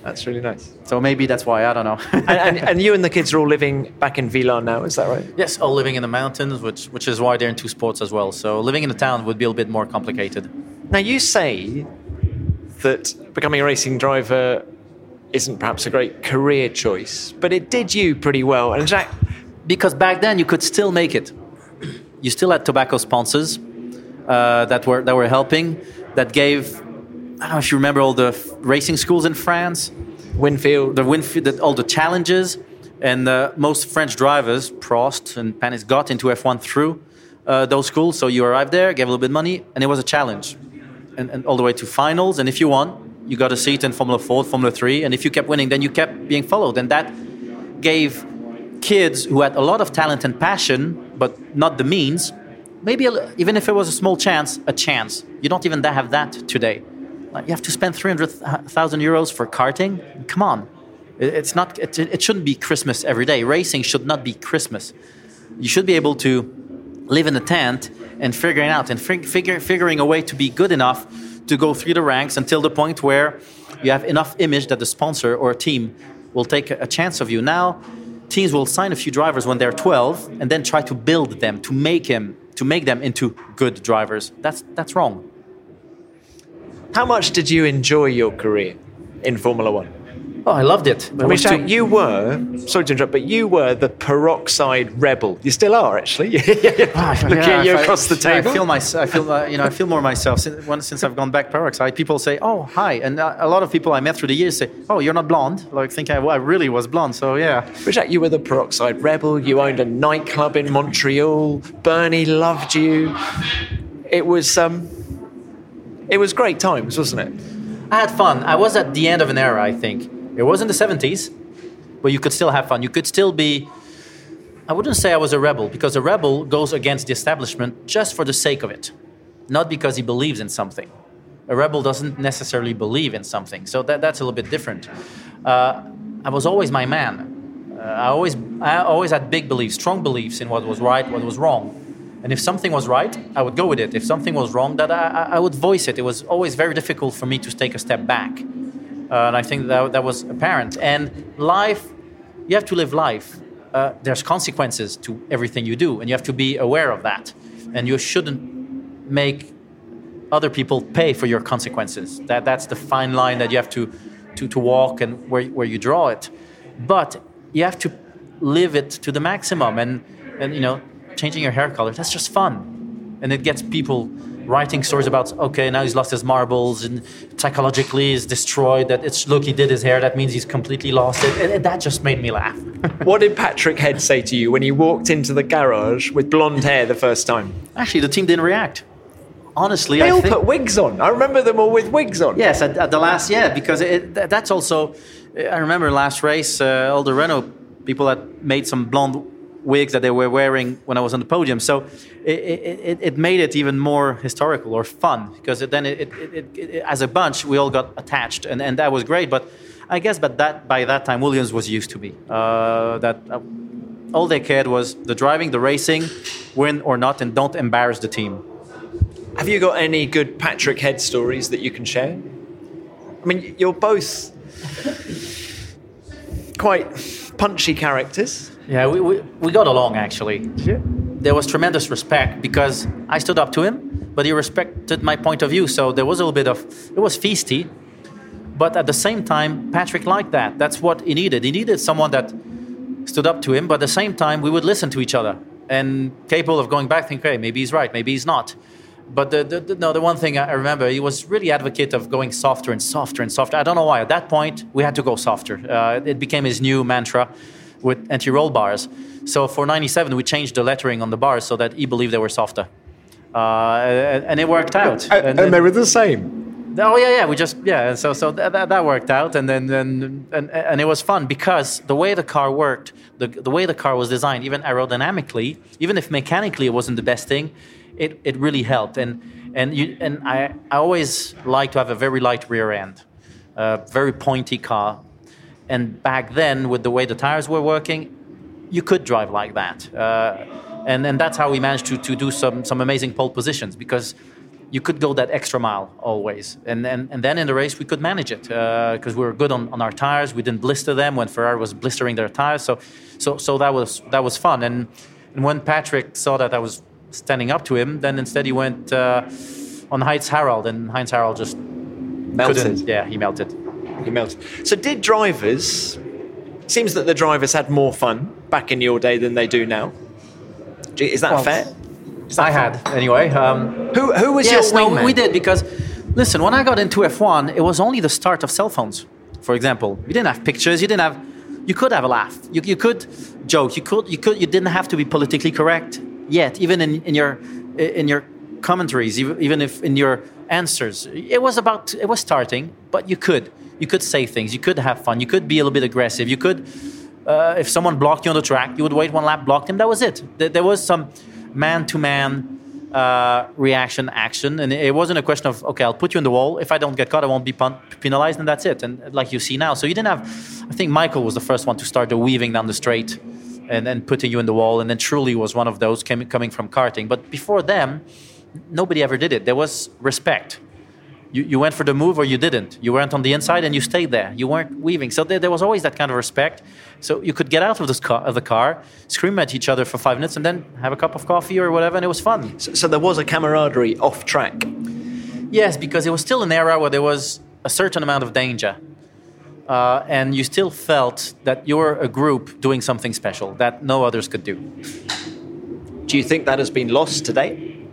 That's really nice. So maybe that's why I don't know. and, and, <laughs> and, you and the kids are all living back in Villars now, is that right? Yes, all living in the mountains, which which is why they're into sports as well. So living in the town would be a bit more complicated. Now you say that becoming a racing driver isn't perhaps a great career choice, but it did you pretty well. And Jacques, because back then you could still make it. You still had tobacco sponsors uh, that were that were helping, that gave I don't know if you remember all the racing schools in France, Winfield, the Winfield, the, all the challenges, and uh, most French drivers, Prost and Panis, got into F1 through uh, those schools. So you arrived there, gave a little bit of money, and it was a challenge, and, and, all the way to finals. And if you won, you got a seat in Formula 4, Formula 3, and if you kept winning, then you kept being followed, and that gave kids who had a lot of talent and passion, but not the means, maybe a, even if it was a small chance, a chance. You don't even have that today you have to spend 300,000 euros for karting? Come on. It's not, it, it shouldn't be Christmas every day. Racing should not be Christmas. You should be able to live in a tent and figuring out and figure, figuring a way to be good enough to go through the ranks until the point where you have enough image that the sponsor or team will take a chance of you. Now, teams will sign a few drivers when they're 12 and then try to build them to make him to make them into good drivers. That's that's wrong. How much did you enjoy your career in Formula One? Oh, I loved it. I mean, too... you were, sorry to interrupt, but you were the peroxide rebel. You still are, actually. <laughs> oh, Looking yeah, at you across I, the table. Yeah, I feel my, I feel, uh, you know, I feel more myself since, since I've gone back peroxide. People say, "Oh, hi," and uh, a lot of people I met through the years say, "Oh, you're not blonde." Like, think I, I really was blonde. So yeah. But you were the peroxide rebel. You owned a nightclub in Montreal. Bernie loved you. It was um, it was great times, wasn't it? I had fun. I was at the end of an era, I think. It was in the 70s, but you could still have fun. You could still be. I wouldn't say I was a rebel, because a rebel goes against the establishment just for the sake of it, not because he believes in something. A rebel doesn't necessarily believe in something, so that, that's a little bit different. Uh, I was always my man. Uh, I, always, I always had big beliefs, strong beliefs in what was right, what was wrong. And if something was right, I would go with it. If something was wrong, that I, I would voice it. It was always very difficult for me to take a step back. Uh, and I think that, that was apparent. And life, you have to live life. Uh, there's consequences to everything you do, and you have to be aware of that. And you shouldn't make other people pay for your consequences. That, that's the fine line that you have to, to, to walk and where, where you draw it. But you have to live it to the maximum. And, and you know, changing your hair color, that's just fun. And it gets people writing stories about, okay, now he's lost his marbles and psychologically he's destroyed. That it's, look, he did his hair, that means he's completely lost it. And, and that just made me laugh. <laughs> what did Patrick Head say to you when you walked into the garage with blonde hair the first time? Actually, the team didn't react. Honestly, they I all think, put wigs on. I remember them all with wigs on. Yes, at, at the last, yeah, because it, that's also. I remember last race, uh, all the Renault people had made some blonde wigs that they were wearing when I was on the podium. So it, it, it made it even more historical or fun because then it, it, as a bunch we all got attached and, and that was great. But I guess but that by that time Williams was used to me. Uh, that uh, all they cared was the driving, the racing, win or not, and don't embarrass the team. Have you got any good Patrick Head stories that you can share? I mean, you're both quite punchy characters. Yeah, we, we, we got along actually. Yeah. There was tremendous respect because I stood up to him, but he respected my point of view. So there was a little bit of, it was feisty. But at the same time, Patrick liked that. That's what he needed. He needed someone that stood up to him, but at the same time, we would listen to each other and capable of going back, think, hey, maybe he's right, maybe he's not. But the, the, the, no, the one thing I remember, he was really advocate of going softer and softer and softer. I don't know why. At that point, we had to go softer. Uh, it became his new mantra with anti-roll bars. So for 97, we changed the lettering on the bars so that he believed they were softer. Uh, and it worked out. And, and, and they were the same. Oh yeah, yeah. We just yeah. So so that, that, worked out, and then and, and and it was fun because the way the car worked, the the way the car was designed, even aerodynamically, even if mechanically it wasn't the best thing, it it really helped. And and you and I I always like to have a very light rear end, a very pointy car, and back then, with the way the tires were working, you could drive like that. Uh, and, and that's how we managed to, to do some, some amazing pole positions because you could go that extra mile always. And, and, and then in the race, we could manage it because uh, we were good on, on our tires. We didn't blister them when Ferrari was blistering their tires. So, so, so that, was, that was fun. And, and when Patrick saw that I was standing up to him, then instead he went uh, on Heinz Harald, and Heinz Harald just melted. Yeah, he melted. He melted. So, did drivers? Seems that the drivers had more fun back in your day than they do now. Is that well, fair? I had anyway. Um, who who was yes, your no, we did because listen, when I got into F1, it was only the start of cell phones. For example, you didn't have pictures, you didn't have. You could have a laugh. You, you could joke. You could you could you didn't have to be politically correct yet. Even in, in your in your commentaries, even if in your answers, it was about it was starting. But you could you could say things. You could have fun. You could be a little bit aggressive. You could. Uh, if someone blocked you on the track, you would wait one lap, block him. That was it. There was some man to man reaction action and it wasn't a question of okay i'll put you in the wall if i don't get caught i won't be penalized and that's it and like you see now so you didn't have i think michael was the first one to start the weaving down the straight and then putting you in the wall and then Trulli was one of those came, coming from karting but before them nobody ever did it there was respect you, you went for the move or you didn't. You weren't on the inside and you stayed there. You weren't weaving. So there, there was always that kind of respect. So you could get out of, this car, of the car, scream at each other for five minutes, and then have a cup of coffee or whatever, and it was fun. So, so there was a camaraderie off track. Yes, because it was still an era where there was a certain amount of danger. Uh, and you still felt that you were a group doing something special that no others could do. Do you think that has been lost today?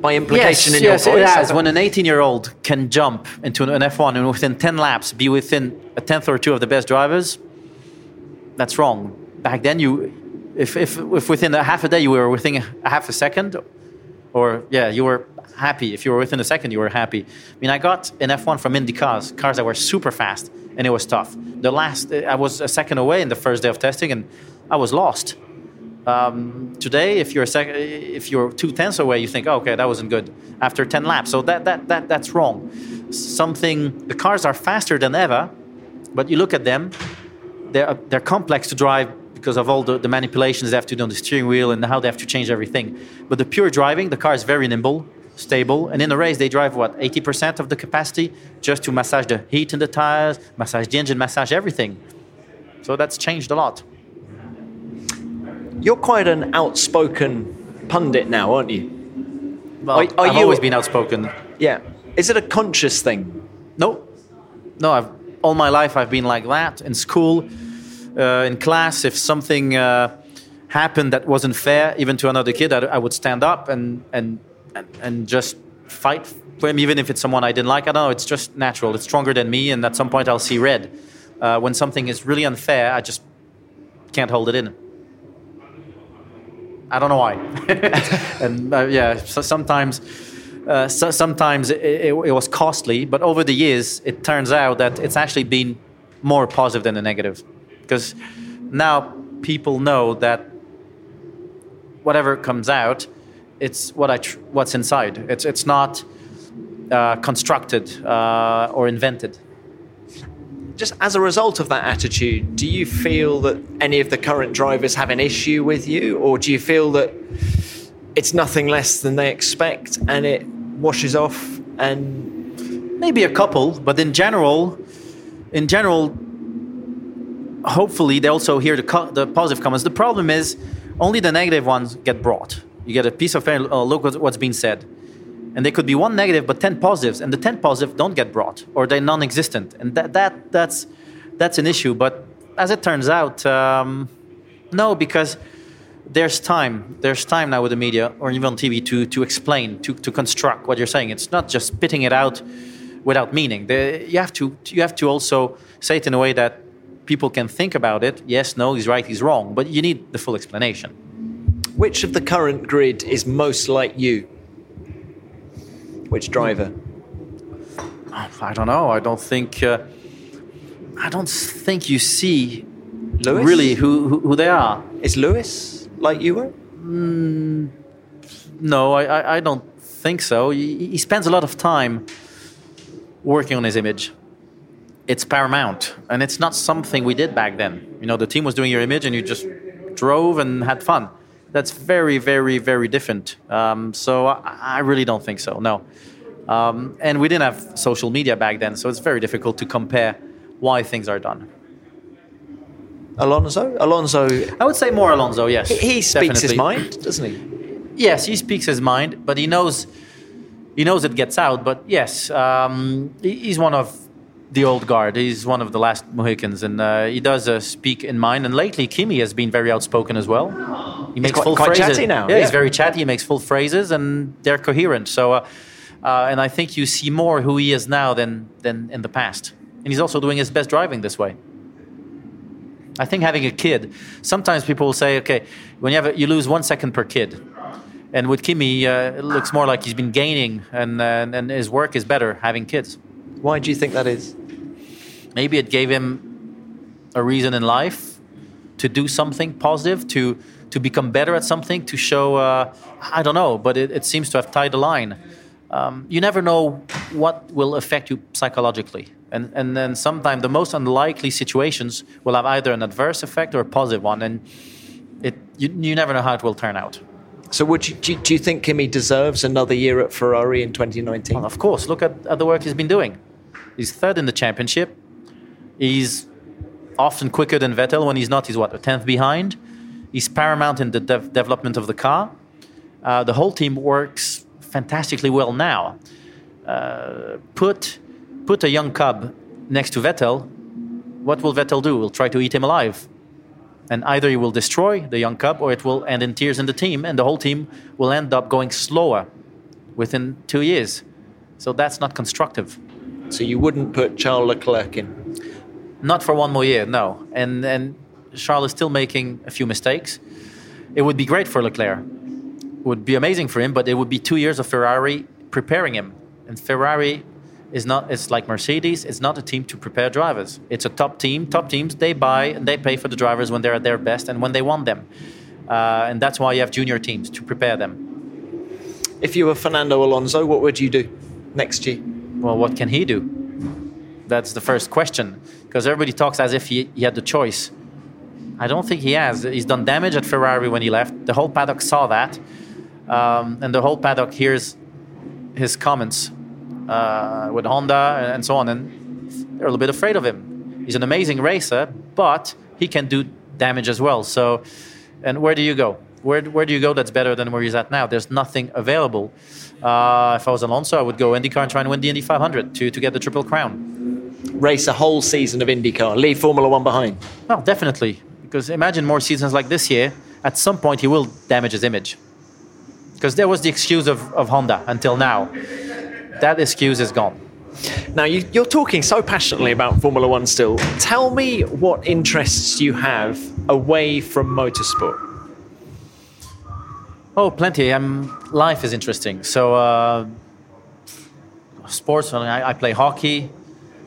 By implication yes, in yes, your voice? It has. When an 18 year old can jump into an F1 and within 10 laps be within a tenth or two of the best drivers, that's wrong. Back then, you, if, if, if within a half a day you were within a half a second, or yeah, you were happy. If you were within a second, you were happy. I mean, I got an F1 from Indy cars, cars that were super fast, and it was tough. The last, I was a second away in the first day of testing, and I was lost. Um, today, if you're sec- if you're two tenths away, you think, oh, okay, that wasn't good after ten laps. So that that that that's wrong. Something the cars are faster than ever, but you look at them, they're they're complex to drive because of all the, the manipulations they have to do on the steering wheel and how they have to change everything. But the pure driving, the car is very nimble, stable, and in the race they drive what 80% of the capacity just to massage the heat in the tires, massage the engine, massage everything. So that's changed a lot. You're quite an outspoken pundit now, aren't you? Well, are, are I've you, always been outspoken. Yeah. Is it a conscious thing? No. No, I've, all my life I've been like that. In school, uh, in class, if something uh, happened that wasn't fair, even to another kid, I, I would stand up and, and, and, and just fight for him, even if it's someone I didn't like. I don't know, it's just natural. It's stronger than me, and at some point I'll see red. Uh, when something is really unfair, I just can't hold it in. I don't know why. <laughs> and uh, yeah, so sometimes. Uh, so sometimes it, it, it, was costly, but over the years, it turns out that it's actually been more positive than the negative. Because now people know that whatever comes out, it's what I what's inside. It's, it's not uh, constructed uh, or invented just as a result of that attitude, do you feel that any of the current drivers have an issue with you, or do you feel that it's nothing less than they expect and it washes off and maybe a couple, but in general, in general, hopefully they also hear the, co- the positive comments. The problem is only the negative ones get brought. You get a piece of oh, look what's being said and they could be one negative but 10 positives. And the 10 positive don't get brought or they're non-existent. And that, that that's that's an issue. But as it turns out um, no because there's time. There's time now with the media or even on tv to, to explain to, to construct what you're saying. It's not just spitting it out without meaning. The, you have to you have to also say it in a way that people can think about it. Yes no he's right he's wrong. But you need the full explanation. Which of the current grid is most like you which driver? I don't know. I don't think. Uh, I don't think you see Lewis? really who, who, who they are. Is Lewis like you were? Mm, no, I, I, I, don't think so. He, he spends a lot of time working on his image. It's paramount, and it's not something we did back then. You know, the team was doing your image, and you just drove and had fun that's very, very, very different. Um, so I, I, really don't think so. No. Um, and we didn't have social media back then, so it's very difficult to compare why things are done. Alonso, Alonso. I would say more Alonso. Yes, he, he speaks his mind, doesn't he? Yes, he speaks his mind, but he knows he knows it gets out. But yes, um, he's one of the old guard. He's one of the last Mohicans, and uh, he does uh, speak in mind. And lately, Kimi has been very outspoken as well. He makes he's full quite phrases. chatty now. Yeah, yeah, he's very chatty. He makes full phrases, and they're coherent. So, uh, uh, and I think you see more who he is now than than in the past. And he's also doing his best driving this way. I think having a kid. Sometimes people will say, okay, when you have a, you lose one second per kid. And with Kimi, uh, it looks more like he's been gaining, and, uh, and his work is better having kids. Why do you think that is? Maybe it gave him a reason in life to do something positive, to to become better at something, to show. Uh, I don't know, but it, it, seems to have tied the line. Um, you never know what will affect you psychologically, and and then sometimes the most unlikely situations will have either an adverse effect or a positive one, and it you, you never know how it will turn out. So, would you, do, you think Kimi deserves another year at Ferrari in 2019? Well, of course. Look at, at the work he's been doing. He's third in the championship. He's often quicker than Vettel. When he's not, he's what, a tenth behind. He's paramount in the dev- development of the car. Uh, the whole team works fantastically well now. Uh, put put a young cub next to Vettel. What will Vettel do? Will try to eat him alive. And either he will destroy the young cub or it will end in tears in the team, and the whole team will end up going slower within two years. So that's not constructive. So you wouldn't put Charles Leclerc in? Not for one more year, no. And and Charles is still making a few mistakes. It would be great for Leclerc. It would be amazing for him, but it would be two years of Ferrari preparing him. And Ferrari is not it's like Mercedes, it's not a team to prepare drivers. It's a top team. Top teams they buy and they pay for the drivers when they're at their best and when they want them. Uh, and that's why you have junior teams to prepare them. If you were Fernando Alonso, what would you do next year? Well, what can he do? That's the first question. Because everybody talks as if he, he had the choice. I don't think he has. He's done damage at Ferrari when he left. The whole paddock saw that. Um, and the whole paddock hears his comments uh, with Honda and so on. And they're a little bit afraid of him. He's an amazing racer, but he can do damage as well. So, and where do you go? Where, where do you go that's better than where he's at now? There's nothing available. Uh, if I was Alonso, I would go IndyCar and try and win the Indy 500 to, to get the Triple Crown. Race a whole season of IndyCar, leave Formula One behind. Well, definitely. Because imagine more seasons like this year. At some point, he will damage his image. Because there was the excuse of, of Honda until now. That excuse is gone. Now, you, you're talking so passionately about Formula One still. Tell me what interests you have away from motorsport. Oh, plenty. Um, life is interesting. So, uh, sports. I, I play hockey.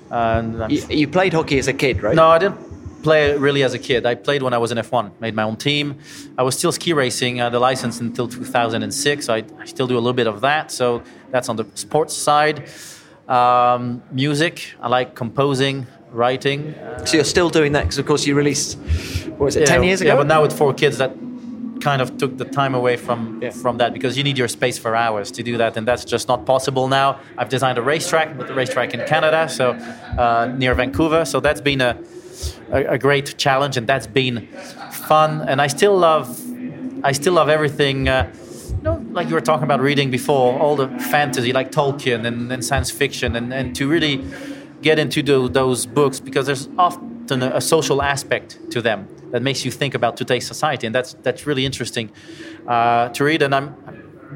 And you, you, played hockey as a kid, right? No, I didn't play really as a kid. I played when I was in F1. Made my own team. I was still ski racing. Uh, the license until 2006. I, I, still do a little bit of that. So that's on the sports side. Um, music. I like composing, writing. so you're still doing that because, of course, you released. What was it? Yeah, Ten years ago. Yeah, but now with four kids, that kind of took the time away from yeah. from that because you need your space for hours to do that, and that's just not possible now. I've designed a racetrack, with the racetrack in Canada, so uh, near Vancouver. So that's been a, a, a great challenge, and that's been fun. And I still love I still love everything. Uh, you know, like you were talking about reading before, all the fantasy, like Tolkien and, and science fiction, and, and to really get into the, those books because there's often a, a social aspect to them that makes you think about today's society, and that's that's really interesting uh, to read. And I'm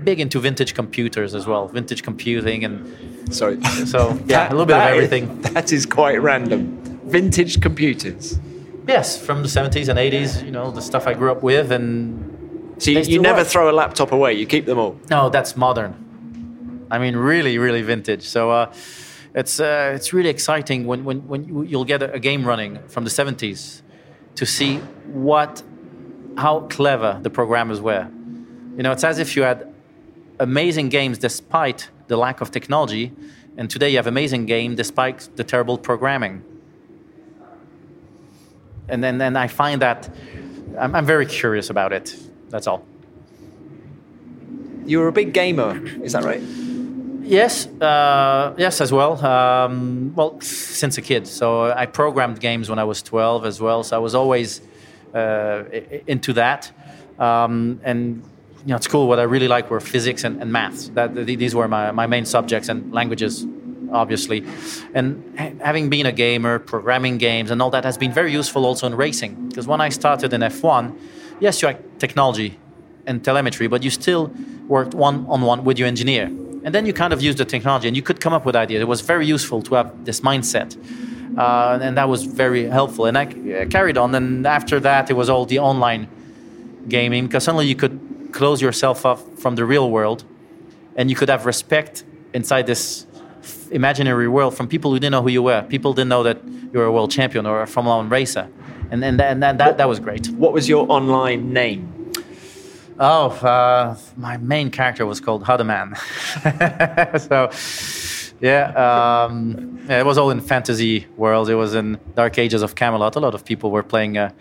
big into vintage computers as well, vintage computing, and sorry, so yeah, <laughs> that, a little bit of everything. Is, that is quite random. Vintage computers. Yes, from the 70s and 80s. You know, the stuff I grew up with, and so you, you never work. throw a laptop away. You keep them all. No, that's modern. I mean, really, really vintage. So. Uh, it's uh, it's really exciting when, when, when you'll get a, a game running from the 70s to see what how clever the programmers were. You know, it's as if you had amazing games despite the lack of technology, and today you have amazing game despite the terrible programming. And then, then I find that I'm, I'm very curious about it. That's all. You're a big gamer, is that right? Yes, uh, yes, as well. Um, well, since a kid. So I programmed games when I was 12 as well. So I was always uh, into that. Um, and you know, at school, what I really liked were physics and, and maths. That these were my, my main subjects and languages, obviously. And having been a gamer, programming games, and all that has been very useful also in racing. Because when I started in F1, yes, you had technology and telemetry, but you still worked one on one with your engineer and then you kind of use the technology and you could come up with ideas. It was very useful to have this mindset. Uh, and that was very helpful. And I carried on. And after that, it was all the online gaming because suddenly you could close yourself off from the real world and you could have respect inside this imaginary world from people who didn't know who you were. People didn't know that you were a world champion or a Formula One racer. And, and, and that, that, that was great. What was your online name? Oh, uh, my main character was called Hudaman. <laughs> so, yeah, um, yeah, it was all in fantasy world. It was in Dark Ages of Camelot. A lot of people were playing uh,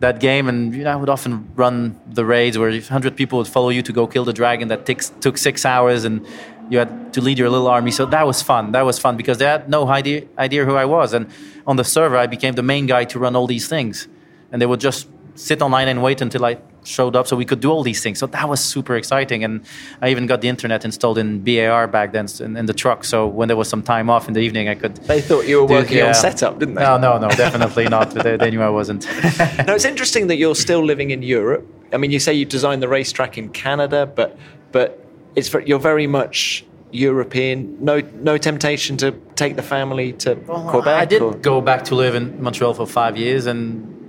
that game, and you know, I would often run the raids where 100 people would follow you to go kill the dragon. That t- took six hours, and you had to lead your little army. So that was fun. That was fun because they had no idea, idea who I was. And on the server, I became the main guy to run all these things, and they would just sit online and wait until I showed up so we could do all these things. So that was super exciting. And I even got the internet installed in BAR back then in, in the truck. So when there was some time off in the evening, I could. They thought you were do, working yeah. on setup, didn't they? No, no, no, definitely not. They, they, knew I wasn't. <laughs> now, it's interesting that you're still living in Europe. I mean, you say you designed the racetrack in Canada, but but it's you're very much European. No, no temptation to take the family to well, Quebec. I did or? go back to live in Montreal for five years, and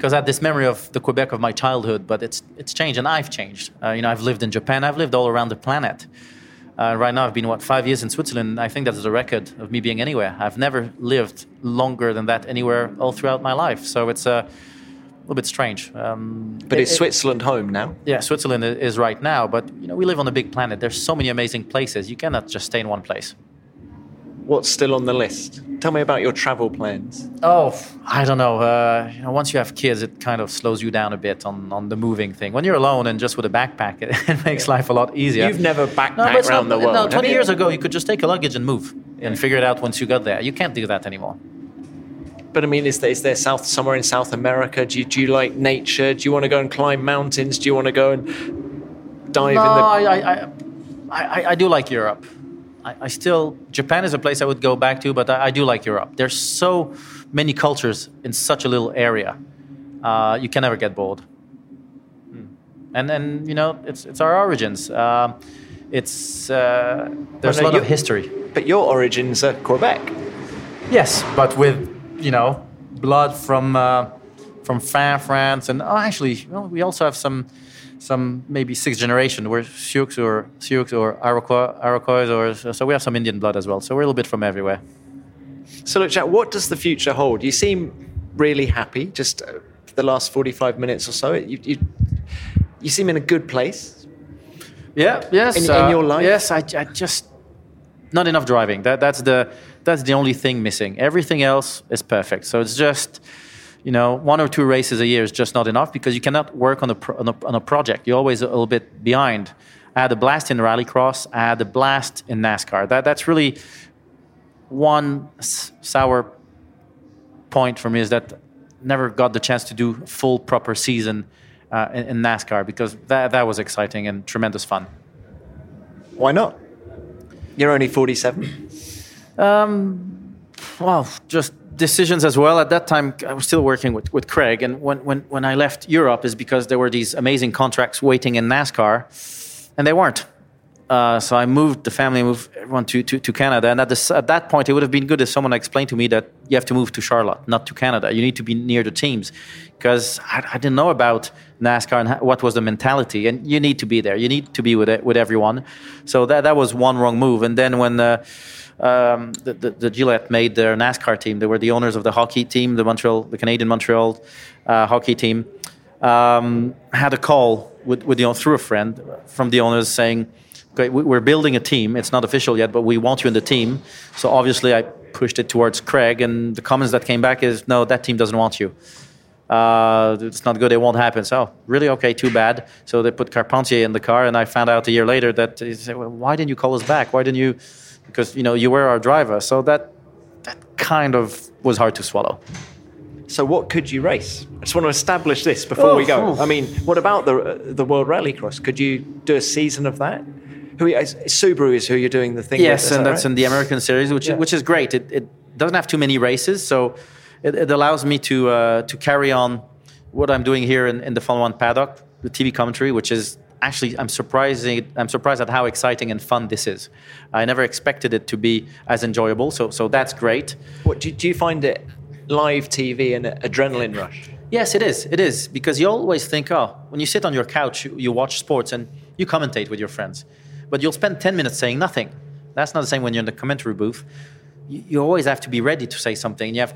because I had this memory of the Quebec of my childhood, but it's it's changed and I've changed. Uh, you know, I've lived in Japan, I've lived all around the planet. Uh, right now, I've been what five years in Switzerland. I think that's the record of me being anywhere. I've never lived longer than that anywhere all throughout my life. So it's a little bit strange. Um, but it, is Switzerland home now? Yeah, Switzerland is right now. But you know, we live on a big planet. There's so many amazing places. You cannot just stay in one place what's still on the list? Tell me about your travel plans. Oh, I don't know. Uh, you know, once you have kids, it kind of slows you down a bit on, on the moving thing. When you're alone and just with a backpack, it, <laughs> it makes life a lot easier. You've never backpacked no, around not, the world. No, 20 years ago, you could just take a luggage and move and figure it out once you got there. You can't do that anymore. But I mean, is there, is there South somewhere in South America? Do you, do you like nature? Do you want to go and climb mountains? Do you want to go and dive no, in the? I, I, I, I do like Europe. I, I, still Japan is a place I would go back to, but I, I, do like Europe. There's so many cultures in such a little area. Uh, you can never get bored. Hmm. And then you know it's it's our origins. Uh, it's uh, there's well, no, a lot of history. But your origins are Quebec. Yes, but with you know blood from uh, from France and oh, actually well, we also have some some maybe sixth generation. We're Sioux or Sioux or Iroquois, Iroquois, or so we have some Indian blood as well. So we're a little bit from everywhere. So look, Jacques, what does the future hold? You seem really happy. Just uh, the last forty-five minutes or so, you, you, you seem in a good place. Yeah. Yes. In, uh, in your life. Yes. I, I just not enough driving. That that's the that's the only thing missing. Everything else is perfect. So it's just you know, one or two races a year is just not enough because you cannot work on a, pro- on a, on a project. You're always a little bit behind. I had a blast in rallycross. I had a blast in NASCAR. That, that's really one sour point for me is that never got the chance to do full proper season uh, in, in, NASCAR because that, that was exciting and tremendous fun. Why not? You're only 47. Um, well, just decisions as well. At that time, I was still working with, with Craig. And when, when, when I left Europe is because there were these amazing contracts waiting in NASCAR, and they weren't. Uh, so I moved the family, moved everyone to, to, to Canada. And at, this, at that point, it would have been good if someone explained to me that you have to move to Charlotte, not to Canada. You need to be near the teams. Because I, I, didn't know about NASCAR and what was the mentality. And you need to be there. You need to be with, it, with everyone. So that, that was one wrong move. And then when... Uh, um, the, Gillett made their NASCAR team. They were the owners of the hockey team, the Montreal, the Canadian Montreal uh, hockey team. Um, had a call with, with the, through a friend from the owners saying, "Okay, we're building a team. It's not official yet, but we want you in the team." So obviously, I pushed it towards Craig, and the comments that came back is, "No, that team doesn't want you." Uh, it's not good. It won't happen. So really, okay, too bad. So they put Carpentier in the car, and I found out a year later that he said, well, "Why didn't you call us back? Why didn't you?" Because you know you were our driver. So that that kind of was hard to swallow. So what could you race? I just want to establish this before Oh, we go. oh. I mean, what about the the World Rallycross? Could you do a season of that? Who is- Subaru is who you're doing the thing Yes, with, and that that's right? in the American series, which Yeah. which is great. It, it doesn't have too many races, so it, it allows me to uh, to carry on what I'm doing here in, in the Formula One paddock, the TV commentary, which is actually I'm surprising I'm surprised at how exciting and fun this is. I never expected it to be as enjoyable, so so that's great. What, do, do you find it live TV and adrenaline rush? Yes, it is. It is because you always think, oh, when you sit on your couch, you, you watch sports and you commentate with your friends, but you'll spend ten minutes saying nothing. That's not the same when you're in the commentary booth. You, you always have to be ready to say something. And you have,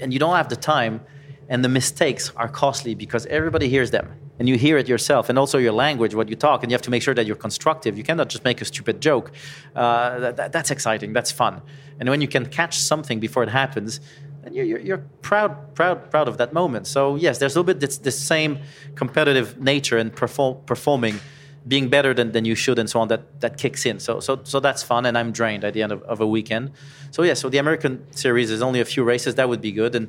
and you don't have the time, and the mistakes are costly because everybody hears them, and you hear it yourself, and also your language, what you talk, and you have to make sure that you're constructive. You cannot just make a stupid joke. Uh, that, that- that's exciting. That's fun. And when you can catch something before it happens, and you're, you're, you're proud, proud, proud of that moment. So yes, there's a little bit this, this same competitive nature and perform, performing, being better than, than you should, and so on. That that kicks in. So so so that's fun, and I'm drained at the end of, of a weekend. So yeah, so the American series is only a few races. That would be good, and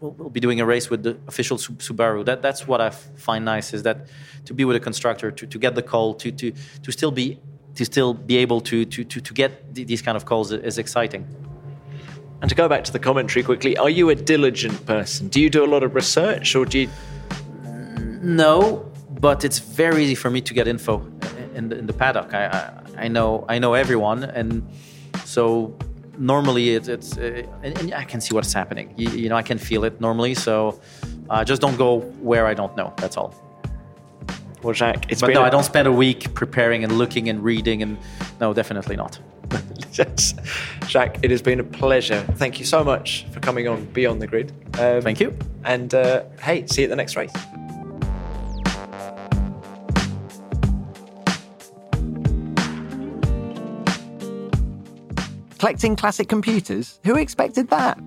we'll, we'll be doing a race with the official Subaru. That that's what I find nice is that to be with a constructor, to, to get the call, to to to still be to still be able to to to, to get these kind of calls is exciting. And to go back to the commentary quickly, are you a diligent person? Do you do a lot of research, or do you? No, but it's very easy for me to get info in the, in the paddock. I, I I know I know everyone, and so normally it's, it's uh, and, and I can see what's happening. You, you know, I can feel it normally. So uh, just don't go where I don't know. That's all. Well, Jacques, it's But been no, I don't spend a week preparing and looking and reading, and no, definitely not. <laughs> Jacques, it has been a pleasure. Thank you so much for coming on Beyond the Grid. Um, Thank you. And uh, hey, see you at the next race. Collecting classic computers? Who expected that?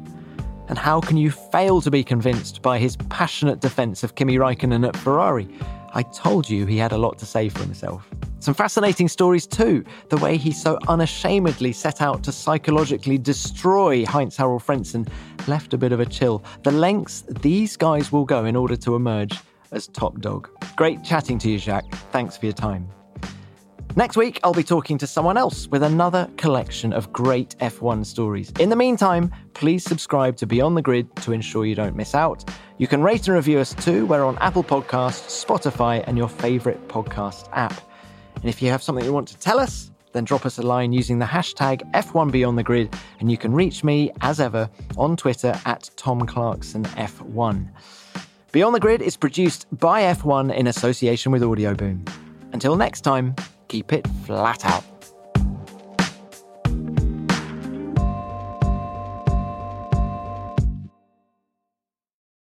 And how can you fail to be convinced by his passionate defense of Kimi Raikkonen at Ferrari? I told you he had a lot to say for himself. Some fascinating stories too. The way he so unashamedly set out to psychologically destroy Heinz Harald Frentzen left a bit of a chill. The lengths these guys will go in order to emerge as top dog. Great chatting to you, Jacques. Thanks for your time. Next week, I'll be talking to someone else with another collection of great F1 stories. In the meantime, please subscribe to Beyond the Grid to ensure you don't miss out. You can rate and review us too. We're on Apple Podcasts, Spotify, and your favorite podcast app. And if you have something you want to tell us, then drop us a line using the hashtag F1 Beyond the Grid, and you can reach me, as ever, on Twitter at Tom Clarkson F1. Beyond the Grid is produced by F1 in association with Audio Boom. Until next time, keep it flat out.